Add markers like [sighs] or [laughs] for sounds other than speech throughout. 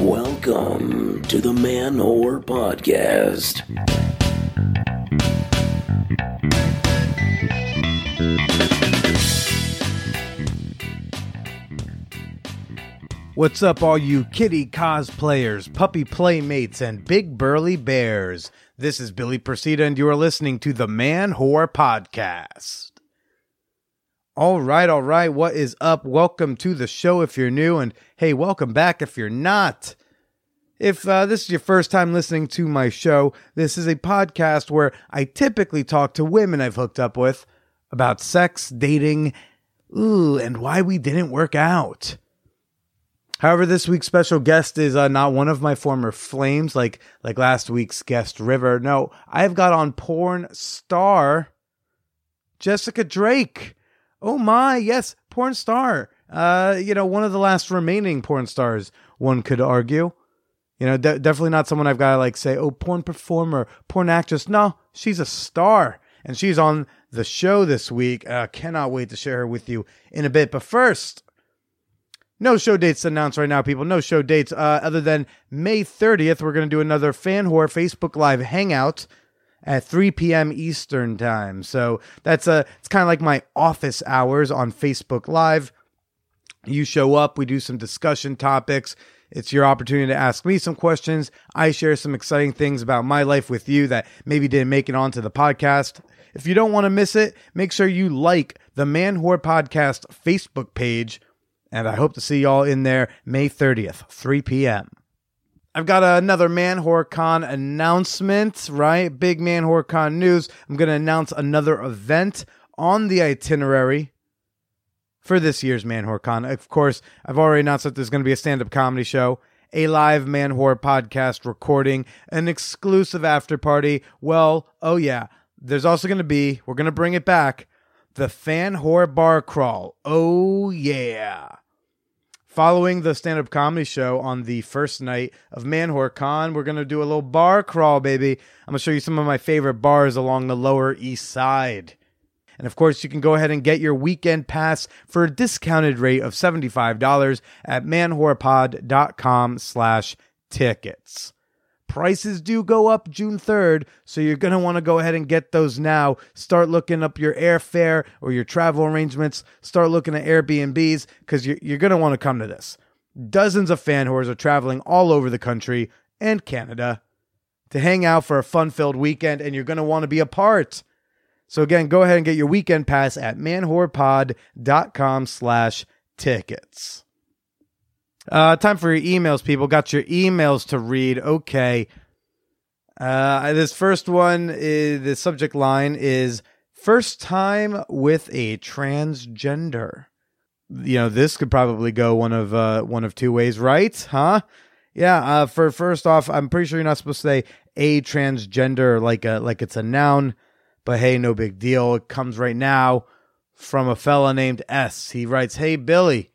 Welcome to the Man Whore Podcast. What's up, all you kitty cosplayers, puppy playmates, and big burly bears? This is Billy Procida, and you are listening to the Man Whore Podcast. All right, all right, what is up? Welcome to the show if you're new, and hey, welcome back if you're not. If uh, this is your first time listening to my show, this is a podcast where I typically talk to women I've hooked up with about sex, dating, ooh, and why we didn't work out. However, this week's special guest is uh, not one of my former flames, like like last week's guest River. No, I've got on porn star Jessica Drake. Oh my, yes, porn star. Uh, you know, one of the last remaining porn stars, one could argue. You know, de- definitely not someone I've got to like say, oh, porn performer, porn actress. No, she's a star, and she's on the show this week. Uh, cannot wait to share her with you in a bit. But first, no show dates announced right now, people. No show dates uh, other than May 30th. We're going to do another Fan Whore Facebook Live Hangout at 3 p.m. Eastern Time. So that's a, it's kind of like my office hours on Facebook Live. You show up, we do some discussion topics. It's your opportunity to ask me some questions. I share some exciting things about my life with you that maybe didn't make it onto the podcast. If you don't want to miss it, make sure you like the Man Whore Podcast Facebook page and I hope to see y'all in there May 30th, 3 p.m. I've got another Man Whore Con announcement, right? Big Man Whore Con news. I'm going to announce another event on the itinerary for this year's Man Whore Con. Of course, I've already announced that there's going to be a stand up comedy show, a live Man podcast recording, an exclusive after party. Well, oh yeah, there's also going to be, we're going to bring it back, the Fan Whore Bar Crawl. Oh yeah. Following the stand up comedy show on the first night of Man Whore Con, we're going to do a little bar crawl, baby. I'm going to show you some of my favorite bars along the Lower East Side. And of course, you can go ahead and get your weekend pass for a discounted rate of $75 at manwhorepod.com slash tickets. Prices do go up June 3rd, so you're going to want to go ahead and get those now. Start looking up your airfare or your travel arrangements. Start looking at Airbnbs because you're, you're going to want to come to this. Dozens of fan whores are traveling all over the country and Canada to hang out for a fun filled weekend, and you're going to want to be a part. So again, go ahead and get your weekend pass at manwhorepod.com slash tickets. Uh, time for your emails, people. Got your emails to read. Okay. Uh, this first one is the subject line is first time with a transgender. You know, this could probably go one of uh, one of two ways, right? Huh? Yeah. Uh, for first off, I'm pretty sure you're not supposed to say a transgender like a like it's a noun, but hey, no big deal. It comes right now from a fella named S. He writes, "Hey Billy."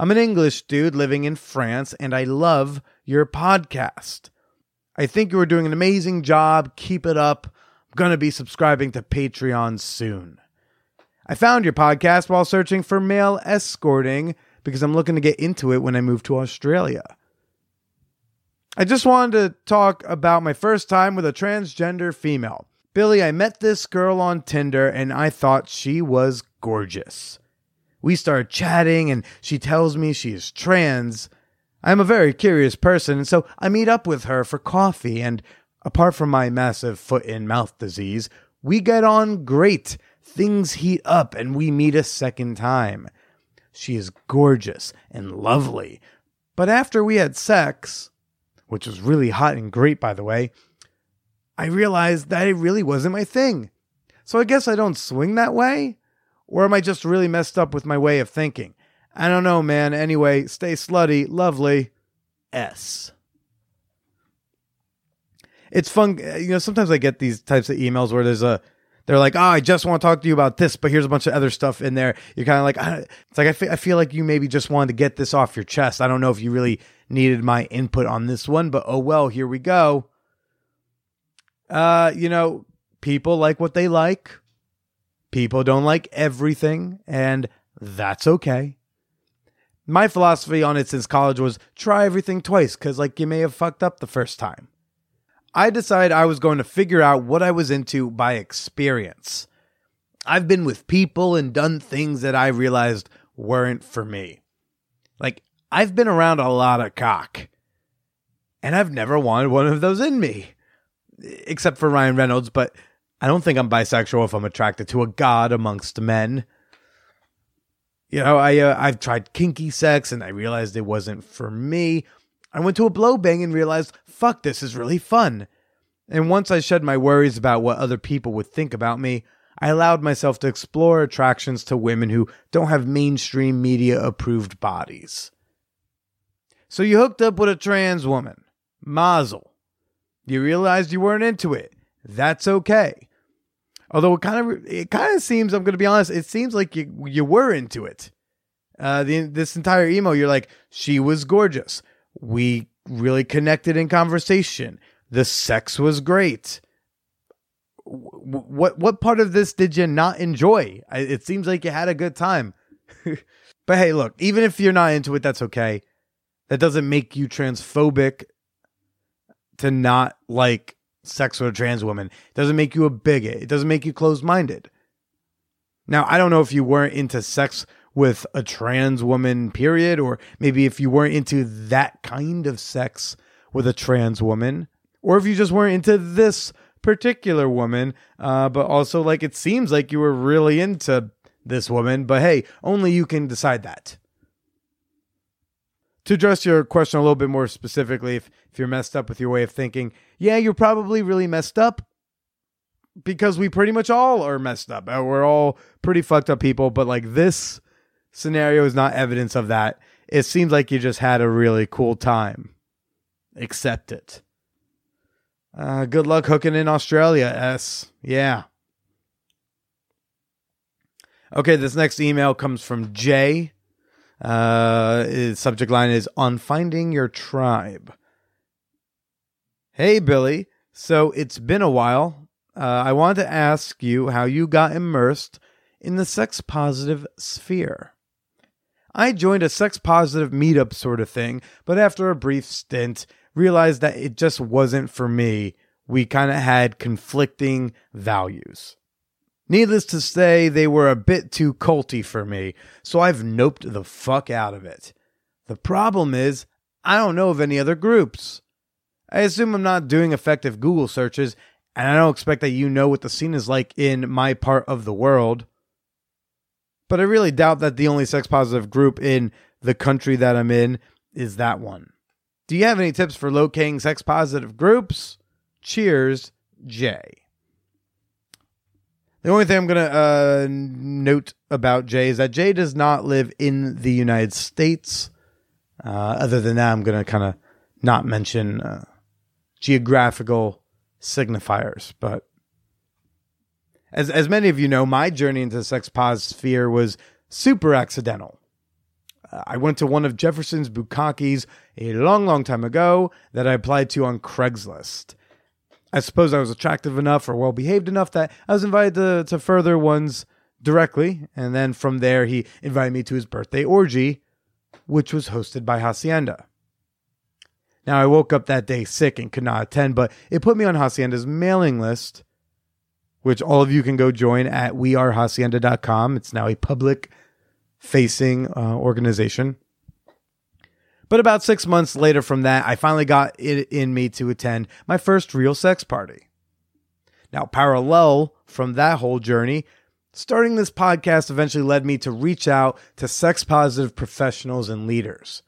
I'm an English dude living in France, and I love your podcast. I think you are doing an amazing job. Keep it up. I'm going to be subscribing to Patreon soon. I found your podcast while searching for male escorting because I'm looking to get into it when I move to Australia. I just wanted to talk about my first time with a transgender female. Billy, I met this girl on Tinder and I thought she was gorgeous. We start chatting, and she tells me she is trans. I'm a very curious person, and so I meet up with her for coffee. And apart from my massive foot and mouth disease, we get on great. Things heat up, and we meet a second time. She is gorgeous and lovely. But after we had sex, which was really hot and great, by the way, I realized that it really wasn't my thing. So I guess I don't swing that way. Or am I just really messed up with my way of thinking? I don't know, man. Anyway, stay slutty, lovely. S. It's fun, uh, you know. Sometimes I get these types of emails where there's a, they're like, "Oh, I just want to talk to you about this," but here's a bunch of other stuff in there. You're kind of like, it's like I I feel like you maybe just wanted to get this off your chest. I don't know if you really needed my input on this one, but oh well, here we go. Uh, you know, people like what they like. People don't like everything, and that's okay. My philosophy on it since college was try everything twice because, like, you may have fucked up the first time. I decided I was going to figure out what I was into by experience. I've been with people and done things that I realized weren't for me. Like, I've been around a lot of cock, and I've never wanted one of those in me, except for Ryan Reynolds, but I don't think I'm bisexual if I'm attracted to a god amongst men. You know, I uh, I've tried kinky sex and I realized it wasn't for me. I went to a blow bang and realized, fuck, this is really fun. And once I shed my worries about what other people would think about me, I allowed myself to explore attractions to women who don't have mainstream media approved bodies. So you hooked up with a trans woman, Mazel. You realized you weren't into it. That's okay. Although it kind of it kind of seems, I'm going to be honest, it seems like you you were into it. Uh, the, this entire emo, you're like, she was gorgeous. We really connected in conversation. The sex was great. What what part of this did you not enjoy? It seems like you had a good time. [laughs] but hey, look, even if you're not into it, that's okay. That doesn't make you transphobic to not like sex with a trans woman. It doesn't make you a bigot. It doesn't make you closed minded. Now, I don't know if you weren't into sex with a trans woman, period, or maybe if you weren't into that kind of sex with a trans woman, or if you just weren't into this particular woman, uh, but also like it seems like you were really into this woman, but hey, only you can decide that. To address your question a little bit more specifically, if, if you're messed up with your way of thinking, yeah, you're probably really messed up because we pretty much all are messed up. Uh, we're all pretty fucked up people, but like this scenario is not evidence of that. It seems like you just had a really cool time. Accept it. Uh, good luck hooking in Australia, S. Yeah. Okay, this next email comes from Jay. Uh, subject line is On Finding Your Tribe. Hey, Billy. So it's been a while. Uh, I wanted to ask you how you got immersed in the sex positive sphere. I joined a sex positive meetup sort of thing, but after a brief stint, realized that it just wasn't for me. We kind of had conflicting values. Needless to say, they were a bit too culty for me, so I've noped the fuck out of it. The problem is, I don't know of any other groups. I assume I'm not doing effective Google searches, and I don't expect that you know what the scene is like in my part of the world. But I really doubt that the only sex positive group in the country that I'm in is that one. Do you have any tips for locating sex positive groups? Cheers, Jay. The only thing I'm going to uh, note about Jay is that Jay does not live in the United States. Uh, other than that, I'm going to kind of not mention uh, geographical signifiers. But as, as many of you know, my journey into the sex sphere was super accidental. I went to one of Jefferson's bukkakes a long, long time ago that I applied to on Craigslist. I suppose I was attractive enough or well behaved enough that I was invited to, to further ones directly. And then from there, he invited me to his birthday orgy, which was hosted by Hacienda. Now, I woke up that day sick and could not attend, but it put me on Hacienda's mailing list, which all of you can go join at wearehacienda.com. It's now a public facing uh, organization. But about six months later from that, I finally got it in me to attend my first real sex party. Now, parallel from that whole journey, starting this podcast eventually led me to reach out to sex positive professionals and leaders.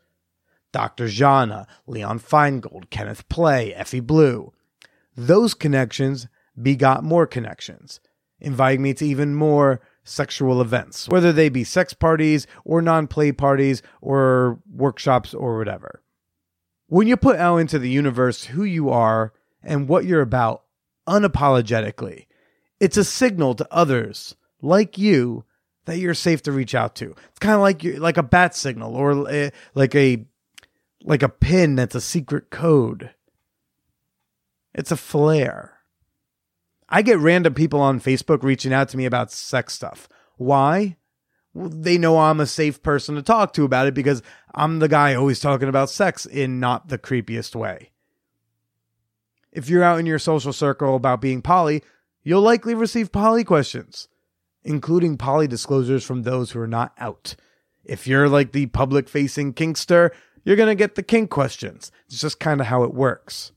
Dr. Jana, Leon Feingold, Kenneth Play, Effie Blue. Those connections begot more connections, inviting me to even more sexual events, whether they be sex parties or non play parties or workshops or whatever. When you put out into the universe who you are and what you're about unapologetically, it's a signal to others like you that you're safe to reach out to. It's kind of like you like a bat signal or a, like a like a pin that's a secret code. It's a flare. I get random people on Facebook reaching out to me about sex stuff. Why? they know I'm a safe person to talk to about it because I'm the guy always talking about sex in not the creepiest way. If you're out in your social circle about being poly, you'll likely receive poly questions, including poly disclosures from those who are not out. If you're like the public facing kinkster, you're going to get the kink questions. It's just kind of how it works.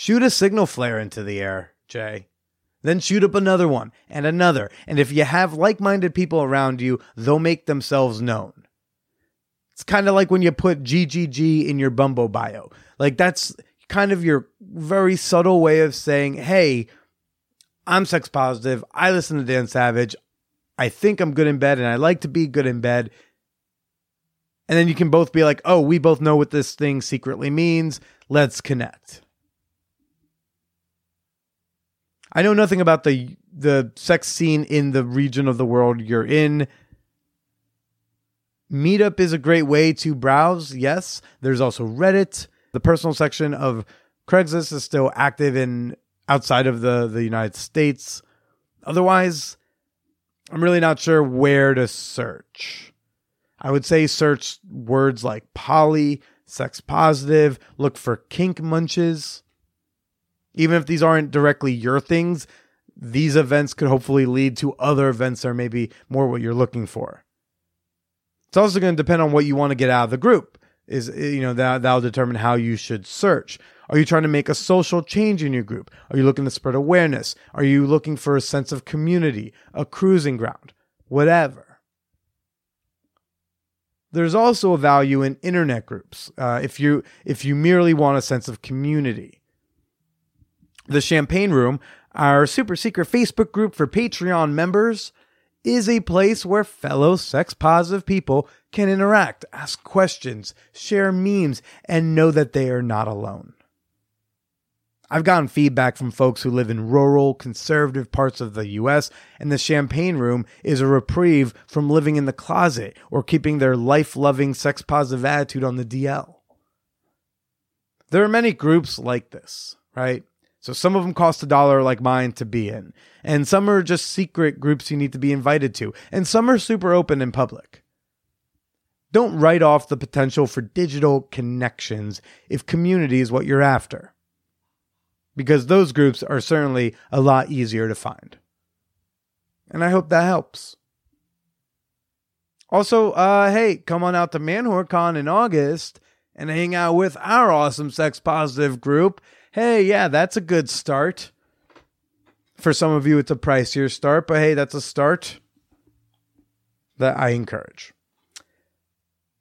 Shoot a signal flare into the air, Jay. Then shoot up another one and another. And if you have like minded people around you, they'll make themselves known. It's kind of like when you put GGG in your Bumble bio. Like that's kind of your very subtle way of saying, hey, I'm sex positive. I listen to Dan Savage. I think I'm good in bed and I like to be good in bed. And then you can both be like, oh, we both know what this thing secretly means. Let's connect. I know nothing about the the sex scene in the region of the world you're in. Meetup is a great way to browse. Yes, there's also Reddit. The personal section of Craigslist is still active in outside of the the United States. Otherwise, I'm really not sure where to search. I would say search words like poly, sex positive, look for kink munches. Even if these aren't directly your things, these events could hopefully lead to other events that are maybe more what you're looking for. It's also going to depend on what you want to get out of the group. Is you know that that'll determine how you should search. Are you trying to make a social change in your group? Are you looking to spread awareness? Are you looking for a sense of community, a cruising ground, whatever? There's also a value in internet groups. Uh, if you if you merely want a sense of community, the Champagne Room, our super secret Facebook group for Patreon members, is a place where fellow sex positive people can interact, ask questions, share memes, and know that they are not alone. I've gotten feedback from folks who live in rural, conservative parts of the US, and the Champagne Room is a reprieve from living in the closet or keeping their life loving, sex positive attitude on the DL. There are many groups like this, right? So some of them cost a dollar like mine to be in, and some are just secret groups you need to be invited to, and some are super open in public. Don't write off the potential for digital connections if community is what you're after. Because those groups are certainly a lot easier to find. And I hope that helps. Also, uh, hey, come on out to ManwhoreCon in August and hang out with our awesome sex positive group hey, yeah, that's a good start. For some of you, it's a pricier start, but hey, that's a start that I encourage.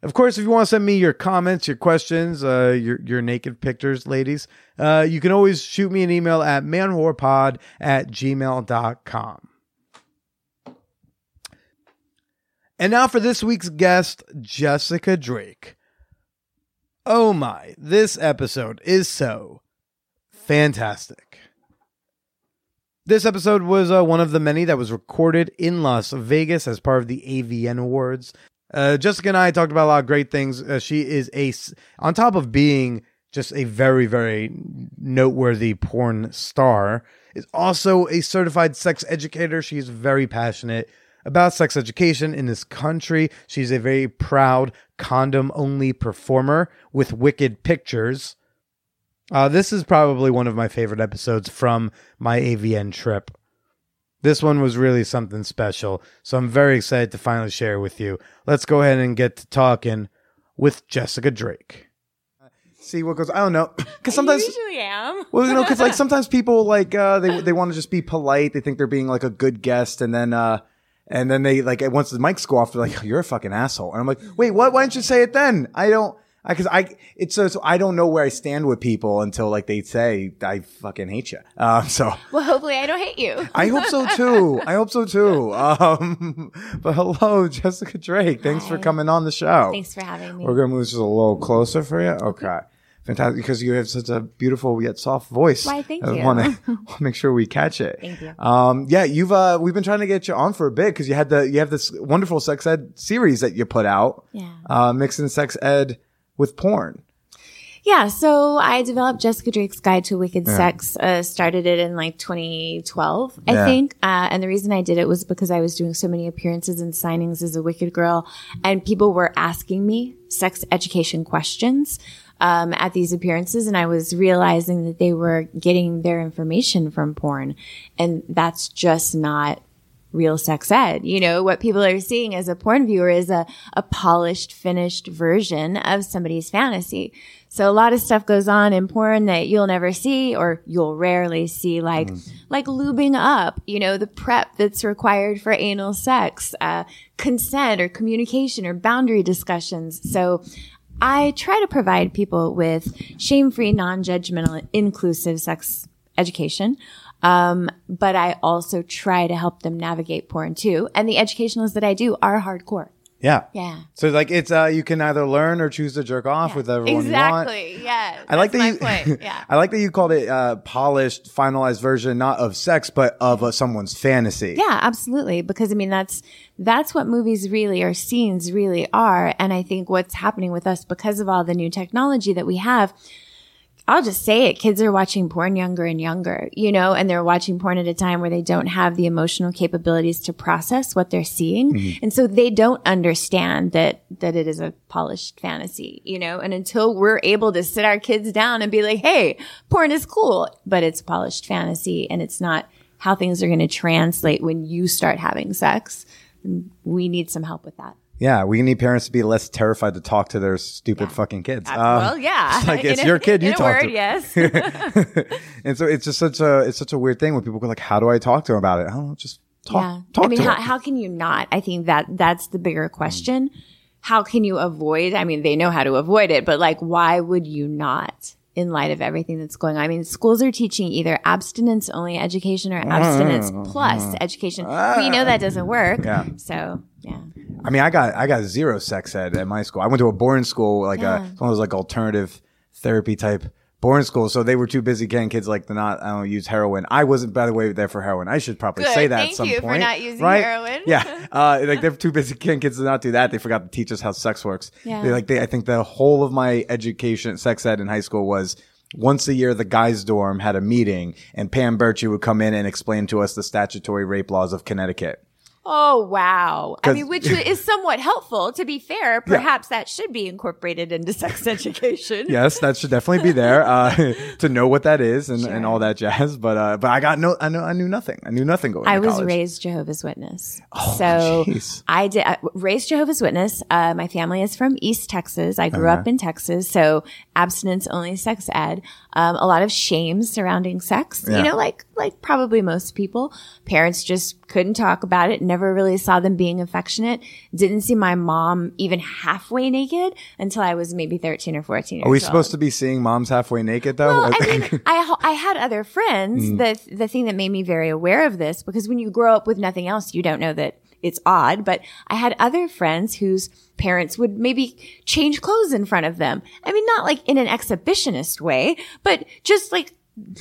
Of course, if you want to send me your comments, your questions, uh, your your naked pictures, ladies, uh, you can always shoot me an email at manwhorepod at gmail.com. And now for this week's guest, Jessica Drake. Oh my, this episode is so fantastic. This episode was uh, one of the many that was recorded in Las Vegas as part of the AVN Awards. Uh, Jessica and I talked about a lot of great things. Uh, she is a, on top of being just a very, very noteworthy porn star, is also a certified sex educator. She's very passionate about sex education in this country. She's a very proud condom only performer with Wicked Pictures. Uh, this is probably one of my favorite episodes from my AVN trip. This one was really something special, so I'm very excited to finally share with you. Let's go ahead and get to talking with Jessica Drake. See what goes. I don't know, [coughs] because sometimes I usually am. well, you know, because like [laughs] sometimes people like uh, they they want to just be polite. They think they're being like a good guest, and then uh, and then they like once the mics go off, they're like, "You're a fucking asshole," and I'm like, "Wait, what? Why didn't you say it then?" I don't because I, it's so, so I don't know where I stand with people until like they say I fucking hate you. [laughs] Um, so Well, hopefully I don't hate you. I hope so too. I hope so too. [laughs] Um, but hello, Jessica Drake. Thanks for coming on the show. Thanks for having me. We're gonna move just a little closer for you. Okay. Fantastic, because you have such a beautiful yet soft voice. Why, thank I you. Want to [laughs] make sure we catch it. Thank you. Um, yeah, you've uh, we've been trying to get you on for a bit because you had the you have this wonderful sex ed series that you put out. Yeah. Uh, mixing sex ed with porn. Yeah, so I developed Jessica Drake's Guide to Wicked Sex. Uh, started it in like 2012, I Yeah. think. Uh, and the reason I did it was because I was doing so many appearances and signings as a Wicked girl, and people were asking me sex education questions. Um, at these appearances, and I was realizing that they were getting their information from porn, and that's just not real sex ed. You know, what people are seeing as a porn viewer is a, a polished, finished version of somebody's fantasy. So a lot of stuff goes on in porn that you'll never see or you'll rarely see, like, like lubing up, you know, the prep that's required for anal sex, uh, consent or communication or boundary discussions. So I try to provide people with shame-free, non-judgmental, inclusive sex education. Um, but I also try to help them navigate porn too. And the educationals that I do are hardcore. Yeah. Yeah. So like it's uh you can either learn or choose to jerk off with everyone you want. Exactly. Yeah. I like that you. [laughs] Yeah. I like that you called it uh, polished, finalized version, not of sex, but of uh, someone's fantasy. Yeah, absolutely. Because I mean, that's, that's what movies really are, scenes really are. And I think what's happening with us because of all the new technology that we have, I'll just say it. Kids are watching porn younger and younger, you know, and they're watching porn at a time where they don't have the emotional capabilities to process what they're seeing. Mm-hmm. And so they don't understand that, that it is a polished fantasy, you know, and until we're able to sit our kids down and be like, Hey, porn is cool, but it's polished fantasy and it's not how things are going to translate when you start having sex. We need some help with that. Yeah, we need parents to be less terrified to talk to their stupid fucking kids. Um, well, yeah. it's [laughs] like it's a- your kid. You talk word, to. yes. [laughs] and so it's just such a it's such a weird thing when people go like, "How do I talk to them about it?" I don't know, just talk. yeah. Talk I mean, how, how can you not? I think that that's the bigger question. How can you avoid? I mean, they know how to avoid it, but like, why would you not? In light of everything that's going on, I mean, schools are teaching either abstinence only education or abstinence mm-hmm. plus mm-hmm. education. Ah. We know that doesn't work. Yeah. So, yeah. I mean, I got I got zero sex ed at my school. I went to a boarding school, like Yeah. a one of those like alternative therapy type boarding school. So they were too busy getting kids like to not I don't use heroin. I wasn't, by the way, there for heroin. I should probably Good. say that Thank at some you for point. not using right? heroin. Yeah, [laughs] uh, like they're too busy getting kids to not do that. They forgot to teach us how sex works. Yeah. They, like they, I think the whole of my education, sex ed in high school was. Once a year, the guys' dorm had a meeting, and Pam Birchie would come in and explain to us the statutory rape laws of Connecticut. Oh wow! I mean, which is [laughs] somewhat helpful. To be fair, perhaps that should be incorporated into sex [laughs] education. yes, that should definitely be there uh, [laughs] to know what that is and, and all that jazz. But uh, but I got no, I know I knew nothing. I knew nothing going. I was college. raised Jehovah's Witness, Oh, so jeez. I did uh, raised Jehovah's Witness. Uh, my family is from East Texas. I grew Uh-huh. up in Texas, so abstinence only sex ed. Um, a lot of shame surrounding sex. Yeah. You know, like like probably most people, parents just couldn't talk about it. Never really saw them being affectionate. Didn't see my mom even halfway naked until I was maybe thirteen or fourteen. Are we supposed to be seeing moms halfway naked though? Well, I mean, I I had other friends. Mm. The the thing that made me very aware of this because when you grow up with nothing else, you don't know that it's odd. But I had other friends whose parents would maybe change clothes in front of them. I mean, not like in an exhibitionist way, but just like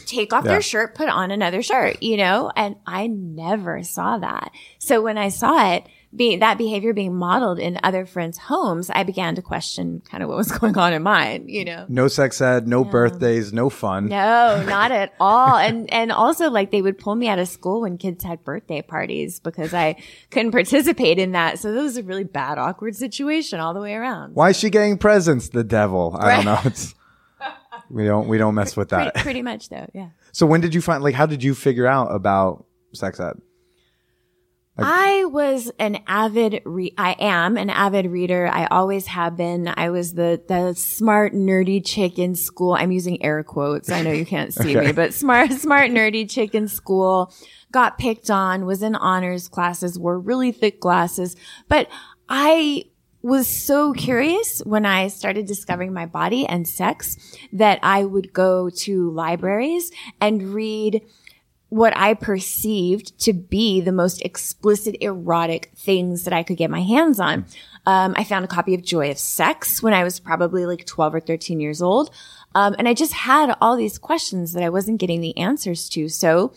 take off Yeah. their shirt, put on another shirt, you know? And I never saw that. So when I saw it being that behavior being modeled in other friends' homes, I began to question kind of what was [laughs] going on in mine, you know? no sex ed, no birthdays, no fun. No, not at all. And and also like they would pull me out of school when kids had birthday parties because I couldn't participate in that. So that was a really bad, awkward situation all the way around. Why is she getting presents? The devil. I don't know. It's, we don't we don't mess with Pretty, that. pretty much though, yeah. So when did you find like how did you figure out about sex ed? I was an avid re- I am an avid reader. I always have been. I was the the smart nerdy chick in school. I'm using air quotes. I know you can't see [laughs] Okay. me, but smart smart nerdy chick in school. Got picked on, was in honors classes, wore really thick glasses, but I was so curious when I started discovering my body and sex that I would go to libraries and read what I perceived to be the most explicit erotic things that I could get my hands on. Um, I found a copy of Joy of Sex when I was probably like 12 or 13 years old. Um, and I just had all these questions that I wasn't getting the answers to. So,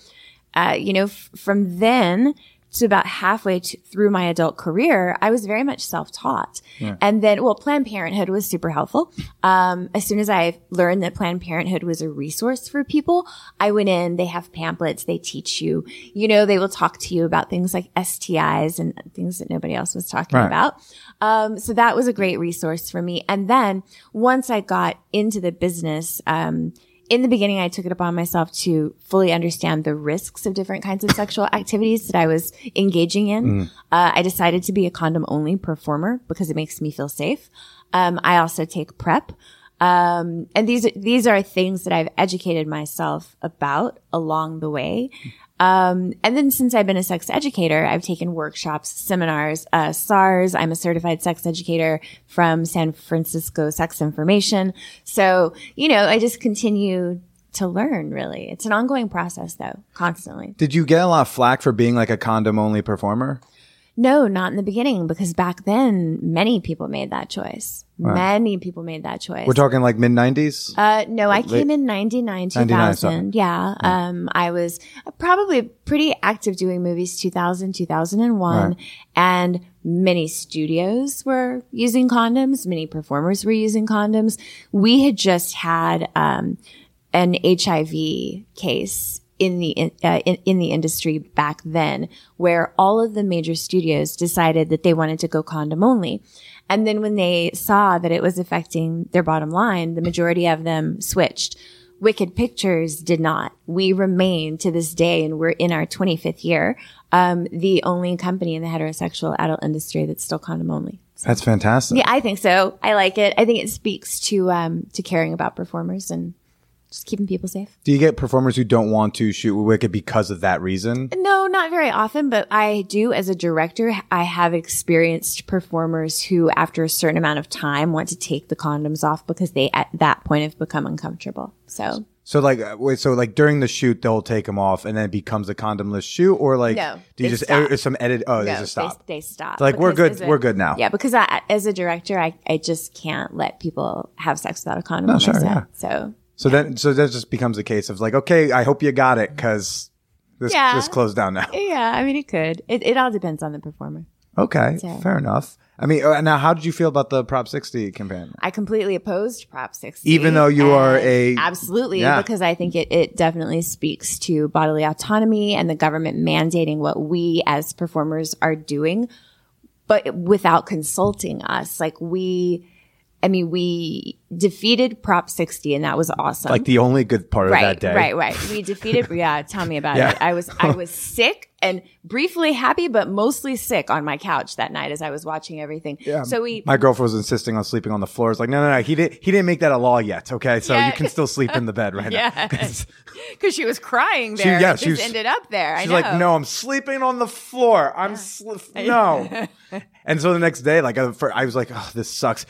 uh, you know, f- from then to about halfway to, through my adult career, I was very much self-taught. And then, well, Planned Parenthood was super helpful. Um, as soon as I learned that Planned Parenthood was a resource for people, I went in, they have pamphlets, they teach you, you know, they will talk to you about things like STIs and things that nobody else was talking Right. about. Um, so that was a great resource for me. And then once I got into the business, um, in the beginning, I took it upon myself to fully understand the risks of different kinds of sexual activities that I was engaging in. Uh, I decided to be a condom only performer because it makes me feel safe. Um, I also take PrEP. Um, and these, these are things that I've educated myself about along the way. Um, and then since I've been a sex educator, I've taken workshops, seminars, uh, SARs. I'm a certified sex educator from San Francisco Sex Information. So, you know, I just continue to learn really. It's an ongoing process though, constantly. Did you get a lot of flack for being like a condom only performer? No, not in the beginning because back then many people made that choice. Many people made that choice. We're talking like mid 90s? Uh, no, I came in 99, 2000. 99, yeah. Um, I was probably pretty active doing movies 2000, 2001. Right. And many studios were using condoms. Many performers were using condoms. We had just had, um, an HIV case in the in, uh, in, in the industry back then where all of the major studios decided that they wanted to go condom only. And then when they saw that it was affecting their bottom line, the majority of them switched. Wicked Pictures did not. We remain to this day, and we're in our 25th year, um, the only company in the heterosexual adult industry that's still condom only. That's fantastic. Yeah, I think so. I like it. I think it speaks to um, to caring about performers and just keeping people safe. Do you get performers who don't want to shoot with Wicked because of that reason? No, not very often, but I do as a director. I have experienced performers who, after a certain amount of time, want to take the condoms off because they, at that point, have become uncomfortable. So, So like, uh, wait, so like during the shoot, they'll take them off and then it becomes a condomless shoot or like, No, do you just, stop. uh, some edit? Oh, no, there's a stop. They, they stop. Like, we're good- as we're good now. Yeah, because I, as a director, I, I just can't let people have sex without a condom on sure, yeah. So, So then, so that just becomes a case of like, okay, I hope you got it because this, Yeah. this closed down now. [laughs] yeah, I mean, it could. It, it all depends on the performer. Okay, So- fair enough. I mean, uh, now how did you feel about the Prop 60 campaign? I completely opposed Prop 60. Even though you are a- Absolutely, Yeah. because I think it, it definitely speaks to bodily autonomy and the government mandating what we as performers are doing, but without consulting us. Like we, I mean, we defeated Prop 60 and that was awesome. Like the only good part of right, that day. right, right. Right. We defeated. [laughs] yeah, tell me about Yeah. it. I was, I [laughs] was sick and briefly happy, but mostly sick on my couch that night as I was watching everything. Yeah. So we, My girlfriend was insisting on sleeping on the floor. It's like, no, no, no. He didn't. He didn't make that a law yet. Okay, so Yeah. you can still sleep in the bed right [laughs] Yeah. because she was crying She- there. yeah, and she was- ended up there. She's like, no, I'm sleeping on the floor. I'm sli- no. and so the next day, like, for, I was like, oh, this sucks.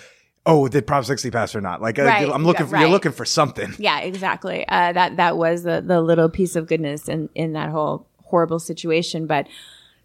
Oh, did Prop 60 pass or not? Like, uh, Right, I'm looking for. You're looking for something. Yeah, exactly. Uh, that that was the the little piece of goodness in in that whole horrible situation. But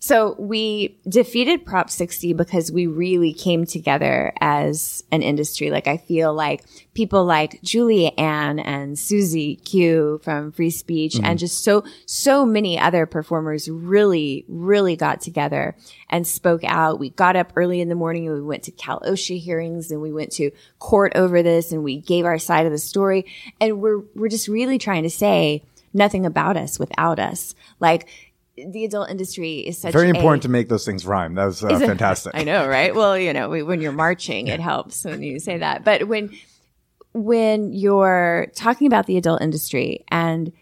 so we defeated Prop 60 because we really came together as an industry. Like I feel like people like Julia Ann and Susie Q from Free Speech and mm-hmm. just so, so many other performers really, really got together and spoke out. We got up early in the morning and we went to Cal OSHA hearings and we went to court over this and we gave our side of the story. And we're, we're just really trying to say nothing about us without us. Like, the adult industry is such a Very a- important to make those things rhyme. That was uh, fantastic. I know, right? Well, you know, when you're marching, it helps when you say that. But when when you're talking about the adult industry and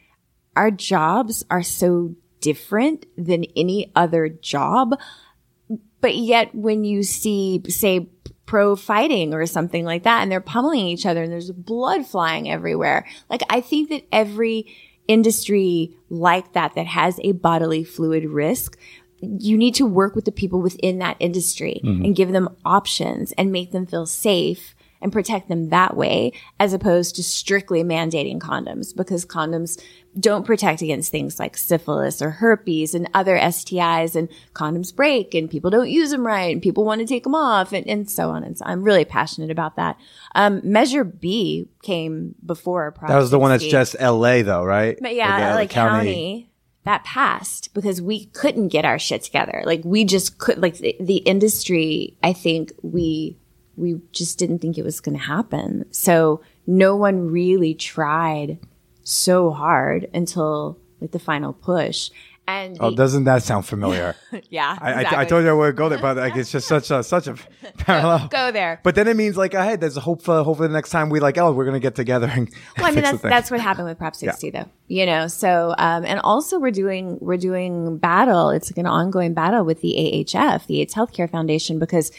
our jobs are so different than any other job, but yet when you see, say, pro fighting or something like that, and they're pummeling each other and there's blood flying everywhere, like I think that every industry like that that has a bodily fluid risk you need to work with the people within that industry mm-hmm. and give them options and make them feel safe and protect them that way as opposed to strictly mandating condoms because condoms don't protect against things like syphilis or herpes and other STIs and condoms break and people don't use them right and people want to take them off and, and so on and so I'm really passionate about that. Um, Measure B came before Prop that was the one that's just L.A. though, right? But yeah, the like county. that passed because we couldn't get our shit together. Like we just could, like the, the industry, I think we, we just didn't think it was going to happen. So no one really tried so hard until like the final push. And Oh, doesn't that sound familiar? [laughs] yeah, I, I, I told you I would go there, but like it's just such a such a [laughs] parallel. go there. But then it means like ahead. There's a hope for hopefully the next time we like oh we're gonna get together and [laughs] Well, I mean that's that's what happened with Prop 60 though. You know, so um and also we're doing we're doing battle. It's like an ongoing battle with the AHF, the AIDS Healthcare Foundation because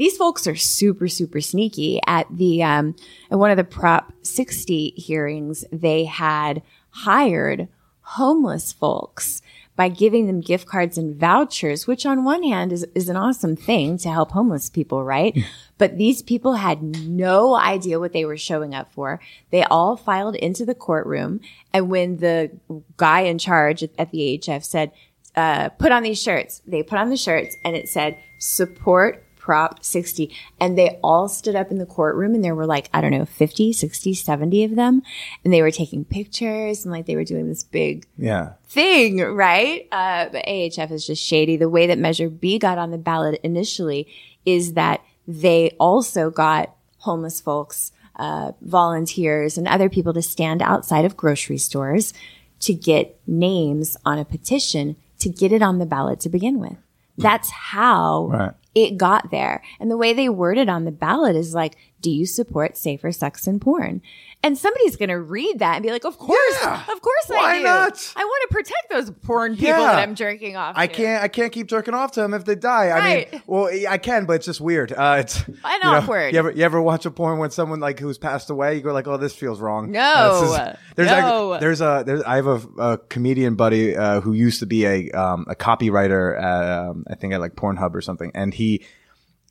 these folks are super super sneaky at the um at one of the Prop 60 hearings they had hired homeless folks by giving them gift cards and vouchers, which on one hand is, is an awesome thing to help homeless people, right? but these people had no idea what they were showing up for. They all filed into the courtroom. And when the guy in charge at, at the AHF said, uh, put on these shirts, they put on the shirts and it said, support Prop 60. And they all stood up in the courtroom and there were like, I don't know, 50, 60, 70 of them. And they were taking pictures and like they were doing this big yeah. thing, right? Uh, but AHF is just shady. The way that Measure B got on the ballot initially is that they also got homeless folks, uh, volunteers, and other people to stand outside of grocery stores to get names on a petition to get it on the ballot to begin with. That's how Right. It got there. And the way they worded on the ballot is like, do you support safer sex and porn? And somebody's going to read that and be like, of course, Yeah. of course I Why do. not? I want to protect those porn people Yeah. that I'm jerking off. I to. can't. I can't keep jerking off to them if they die. I mean, well, I can, but it's just weird. Uh, it's And you know, awkward. You ever, you ever watch a porn when someone like who's passed away? You go like, "Oh, this feels wrong." No. Uh, is- there's No. Like, there's a there's I have a, a comedian buddy uh, who used to be a um, a copywriter at um, I think at like Pornhub or something, and he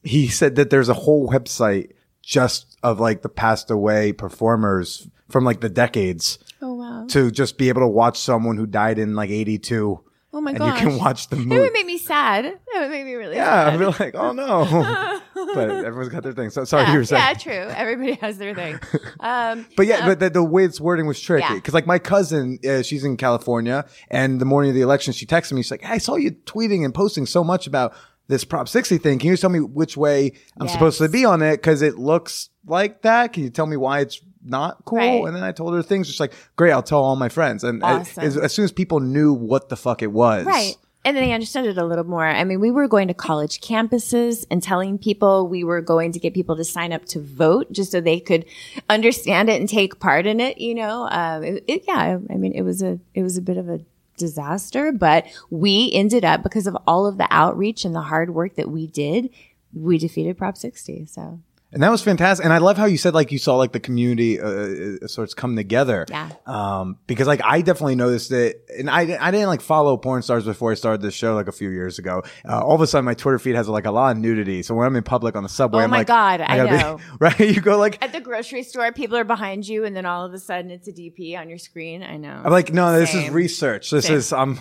he said that there's a whole website just of like the passed away performers from like the decades Oh wow. to just be able to watch someone who died in like 82 Oh my god! and gosh. you can watch the movie. It would make me sad. It would make me really yeah sad. i'd be like oh no [laughs] but everyone's got their thing so sorry yeah, you were saying yeah, true. Everybody has their thing. [laughs] Um, but yeah, but the, the way it's wording was tricky Yeah. because like my cousin, uh, she's in California, and the morning of the election, she texted me. She's like, hey, "I saw you tweeting and posting so much about this Prop 60 thing. Can you tell me which way I'm supposed to be on it? Because it looks like that. Can you tell me why it's not cool?" Right. And then I told her things. She's like, "Great, I'll tell all my friends." And uh, Awesome. as, as soon as people knew what the fuck it was, Right. And then they understood it a little more. I mean, we were going to college campuses and telling people we were going to get people to sign up to vote just so they could understand it and take part in it. You know, um, it, it, yeah. I mean, it was a it was a bit of a disaster, but we ended up because of all of the outreach and the hard work that we did, we defeated Prop 60. So And that was fantastic. And I love how you said like you saw like the community uh, uh, sorts come together. Yeah. Um, because like I definitely noticed it, and I I didn't like follow porn stars before I started this show like a few years ago. Uh, all of a sudden, my Twitter feed has like a lot of nudity. So when I'm in public on the subway, Oh I'm my like, God, I be- know. [laughs] right? You go like. at the grocery store, people are behind you, and then all of a sudden it's a DP on your screen. I know. I'm like, no, this is research. This Same. is um,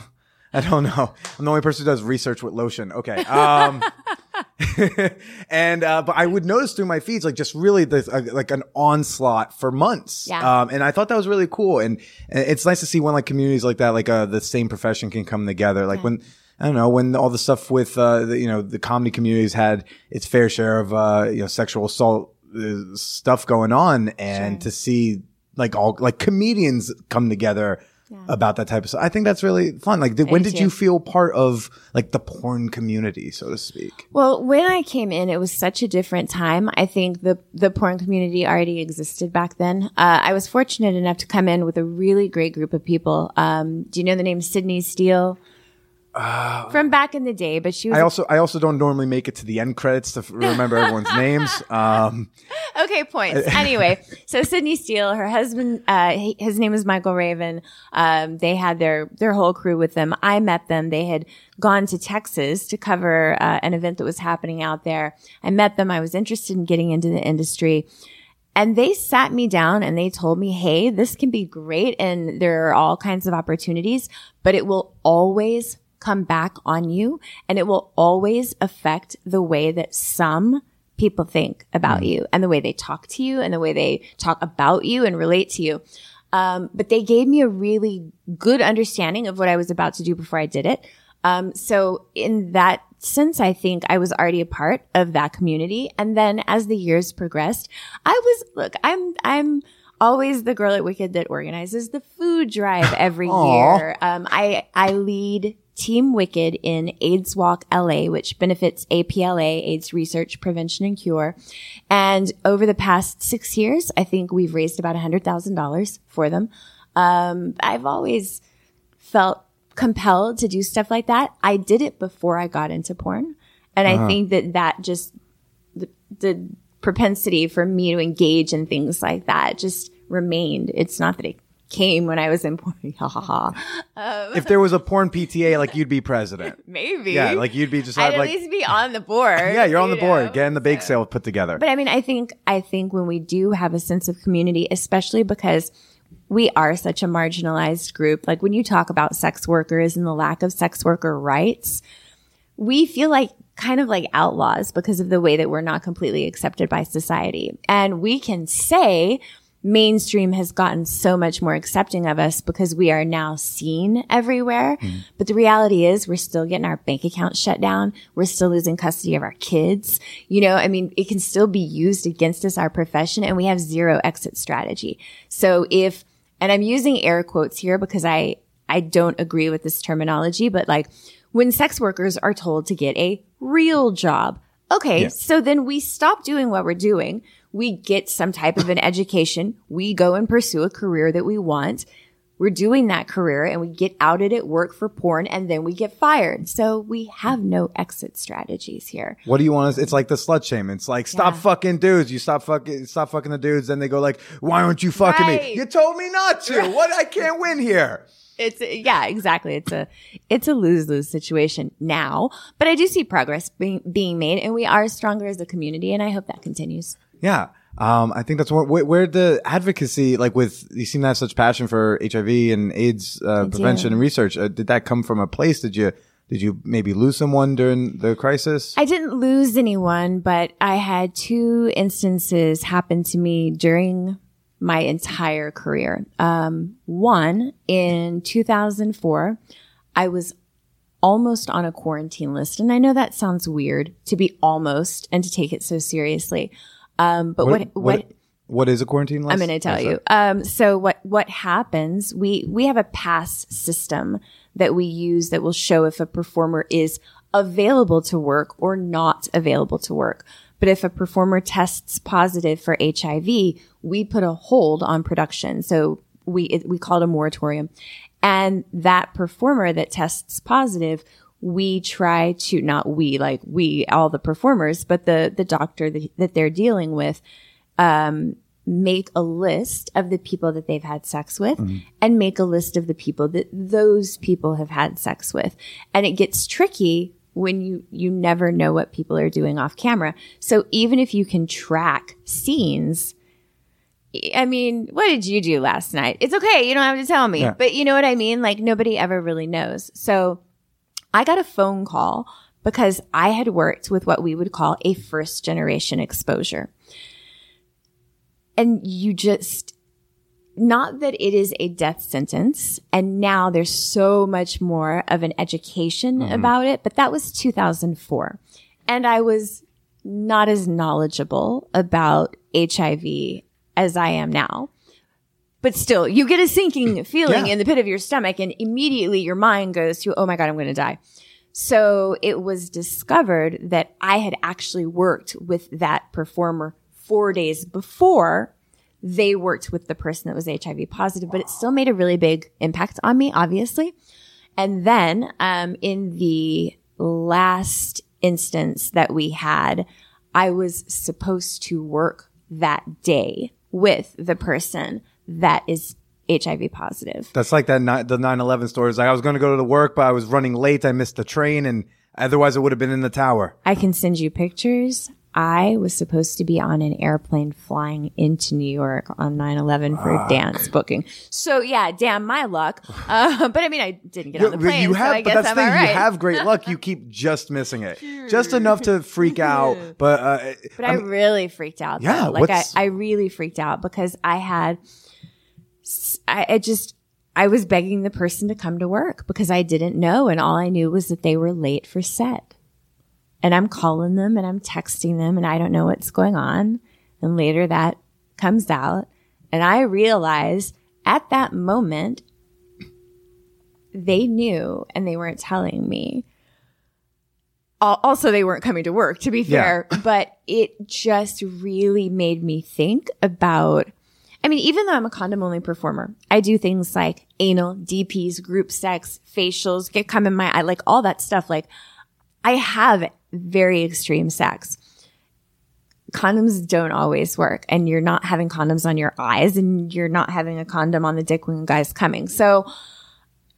I don't know. I'm the only person who does research with lotion. Okay. Um, [laughs] [laughs] and uh, but I would notice through my feeds like just really the uh, like an onslaught for months. Yeah. Um, and I thought that was really cool. And, and it's nice to see when like communities like that, like uh, the same profession can come together. Like when. I don't know when all the stuff with uh, the, you know the comedy communities had its fair share of uh, you know sexual assault uh, stuff going on, and Sure. to see like all like comedians come together about that type of stuff. I think that's really fun. Like, when did too. you feel part of like the porn community, so to speak? Well, when I came in, it was such a different time. I think the the porn community already existed back then. Uh, I was fortunate enough to come in with a really great group of people. Um, do you know the name Sydney Steele? From back in the day, but she was I also I also don't normally make it to the end credits to remember everyone's [laughs] names. Um, okay points. Anyway so sydney steele her husband uh he- his name is michael raven. Um they had their their whole crew with them. I met them. They had gone to texas to cover uh, an event that was happening out there. I met them. I was interested in getting into the industry. And they sat me down and they told me, Hey, this can be great. And there are all kinds of opportunities, but it will always come back on you and it will always affect the way that some people think about you and the way they talk to you and the way they talk about you and relate to you. Um, but they gave me a really good understanding of what I was about to do before I did it. Um, so in that sense, I think I was already a part of that community. And then as the years progressed, I was, look, I'm, I'm, always the girl at Wicked that organizes the food drive every [laughs] year. Um, I, I lead Team Wicked in AIDS Walk LA, which benefits APLA, AIDS Research, Prevention and Cure. And over the past six years, I think we've raised about $100,000 for them. Um, I've always felt compelled to do stuff like that. I did it before I got into porn. And I think that that just, the, the propensity for me to engage in things like that just remained. It's not that it came when I was in porn. [laughs] Ha ha ha. Um, if there was a porn PTA, like you'd be president. [laughs] Maybe. Yeah, like you'd be just uh, I'd at like, least be on the board. [laughs] yeah, you're on the you board, know? getting the bake sale put together. But I mean, I think, I think when we do have a sense of community, especially because we are such a marginalized group, like when you talk about sex workers and the lack of sex worker rights, we feel like kind of like outlaws because of the way that we're not completely accepted by society. And we can say mainstream has gotten so much more accepting of us because we are now seen everywhere. Hmm. But the reality is we're still getting our bank accounts shut down. We're still losing custody of our kids. You know, I mean, it can still be used against us, our profession, and we have zero exit strategy. So if, and I'm using air quotes here because I, I don't agree with this terminology, but like when sex workers are told to get a real job, Okay, so then we stop doing what we're doing. We get some type of an education. We go and pursue a career that we want. We're doing that career and we get outed at work for porn and then we get fired. So we have no exit strategies here. What do you want? To, it's like the slut shame. It's like stop Yeah. fucking dudes. You stop fucking stop fucking the dudes. Then they go like, why aren't you fucking me? You told me not to. What? I can't win here. It's yeah, exactly. It's a it's a lose lose situation now, but I do see progress being being made, and we are stronger as a community, and I hope that continues. Yeah. Um, I think that's where, where, the advocacy, like with, you seem to have such passion for HIV and AIDS, uh, prevention do. and research. Uh, did that come from a place? Did you, did you maybe lose someone during the crisis? I didn't lose anyone, but I had two instances happen to me during my entire career. Um, one in 2004, I was almost on a quarantine list. And I know that sounds weird to be almost and to take it so seriously. Um, but what, what, what is a quarantine list? I'm going to tell you. Um, so what what happens? We we have a pass system that we use that will show if a performer is available to work or not available to work. But if a performer tests positive for HIV, we put a hold on production. So we it, we call it a moratorium, and that performer that tests positive. We try to not we like we all the performers, but the the doctor that, that they're dealing with um make a list of the people that they've had sex with and make a list of the people that those people have had sex with. And it gets tricky when you, you never know what people are doing off camera. So even if you can track scenes, I mean, what did you do last night? It's okay. You don't have to tell me, Yeah. but you know what I mean? Like nobody ever really knows. So I got a phone call because I had worked with what we would call a first generation exposure. And you just not that it is a death sentence and now there's so much more of an education mm-hmm. about it but that was 2004 and i was not as knowledgeable about hiv as i am now but still you get a sinking feeling Yeah. in the pit of your stomach and immediately your mind goes to oh my god i'm going to die so it was discovered that I had actually worked with that performer four days before they worked with the person that was HIV positive, but it still made a really big impact on me, obviously. And then, um, in the last instance that we had, I was supposed to work that day with the person that is HIV positive. That's like that, ni- the 9-11 stories. Like I was going to go to the work, but I was running late. I missed the train and otherwise I would have been in the tower. I can send you pictures. I was supposed to be on an airplane flying into New York on 9-11 for a dance booking. So yeah, damn my luck. [sighs] Uh, but I mean, I didn't get on the plane, you so have, I but guess that's I'm the thing. all right. You have great luck. You [laughs] keep just missing it, just enough to freak out. [laughs] But uh, But I, really freaked out. Yeah, though. like I, what's- I really freaked out because I had I, I just, I was begging the person to come to work because I didn't know. And all I knew was that they were late for set. And I'm calling them and I'm texting them and I don't know what's going on. And later that comes out. And I realize at that moment, they knew and they weren't telling me. Also, they weren't coming to work, to be Yeah. fair, but it just really made me think about. I mean, even though I'm a condom only performer, I do things like anal, DPs, group sex, facials, get come in my eye, like all that stuff. Like, I have very extreme sex. Condoms don't always work, and you're not having condoms on your eyes, and you're not having a condom on the dick when guy's coming. So,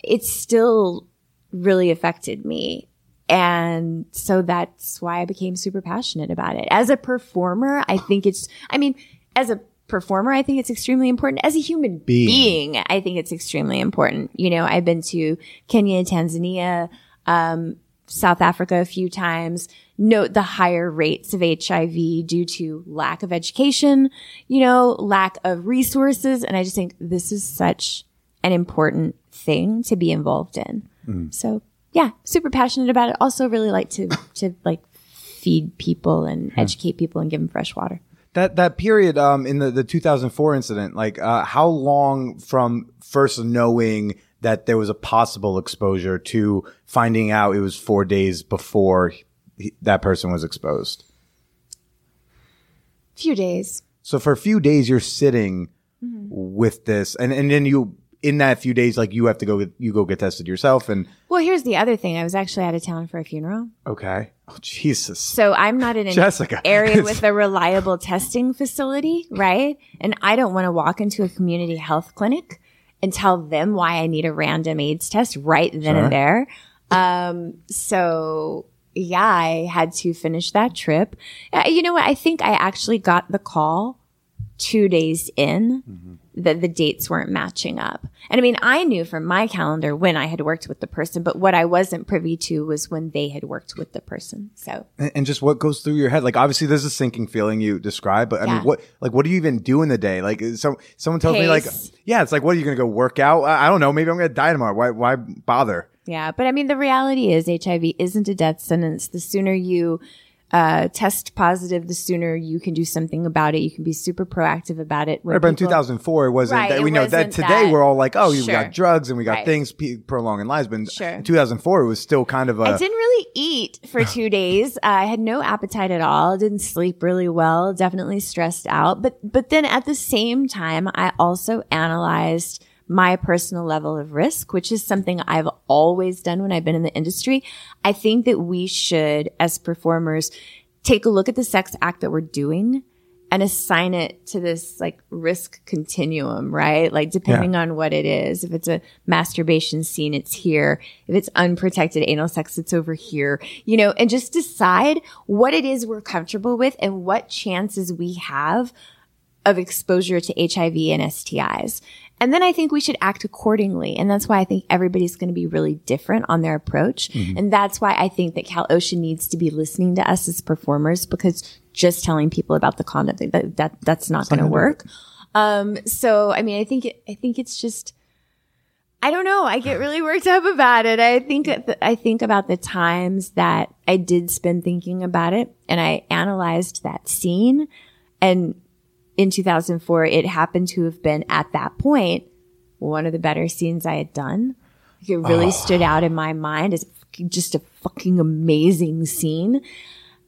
it still really affected me. And so that's why I became super passionate about it. As a performer, I think it's, I mean, as a performer, I think it's extremely important. As a human Being. being, I think it's extremely important. You know, I've been to Kenya, Tanzania, um, South Africa a few times. Note the higher rates of HIV due to lack of education, you know, lack of resources. And I just think this is such an important thing to be involved in. So yeah, super passionate about it. Also really like to, to like feed people and educate people and give them fresh water. That that period um in the the 2004 incident, like uh how long from first knowing that there was a possible exposure to finding out it was 4 days before he, that person was exposed. Few days. So for a few days you're sitting with this and and then you in that few days like you have to go get, you go get tested yourself and Well, here's the other thing. I was actually out of town for a funeral. okay. Oh Jesus. So I'm not in an Jessica. [laughs] area with a reliable testing facility, right? And I don't want to walk into a community health clinic and tell them why I need a random AIDS test right then Sure. and there. Um, so yeah, I had to finish that trip. Uh, you know what? I think I actually got the call two days in that the dates weren't matching up. And I mean, I knew from my calendar when I had worked with the person, but what I wasn't privy to was when they had worked with the person. So and, and just what goes through your head like obviously there's a sinking feeling you describe but i Yeah. mean what like what do you even do in the day like some someone tells me like yeah it's like what are you gonna go work out i, I don't know maybe i'm gonna die tomorrow why why bother Yeah, but I mean, the reality is HIV isn't a death sentence. The sooner you uh, test positive, the sooner you can do something about it. You can be super proactive about it. Right, but in 2004 it wasn't Right, that we know that today that- we're all like oh we Sure. got drugs and we got Right. things pe- prolonging lives but in, Sure. in 2004 it was still kind of a I didn't really eat for two [sighs] days. Uh, I had no appetite at all. Didn't sleep really well. Definitely stressed out. But but then at the same time, I also analyzed my personal level of risk, which is something I've always done when I've been in the industry. I think that we should, as performers, take a look at the sex act that we're doing and assign it to this like risk continuum, right? Like depending on what it is. If it's a masturbation scene, it's here. If it's unprotected anal sex, it's over here, you know, and just decide what it is we're comfortable with and what chances we have of exposure to HIV and STIs. And then I think we should act accordingly. And that's why I think everybody's going to be really different on their approach. And that's why I think that Cal/OSHA needs to be listening to us as performers because just telling people about the condom thing, that, that that's not going to work. Um, so I mean, I think it, I think it's just I don't know. I get really worked up about it. I think I think about the times that I did spend thinking about it, and I analyzed that scene. And in 2004, it happened to have been at that point one of the better scenes I had done. It really stood out in my mind as just a fucking amazing scene.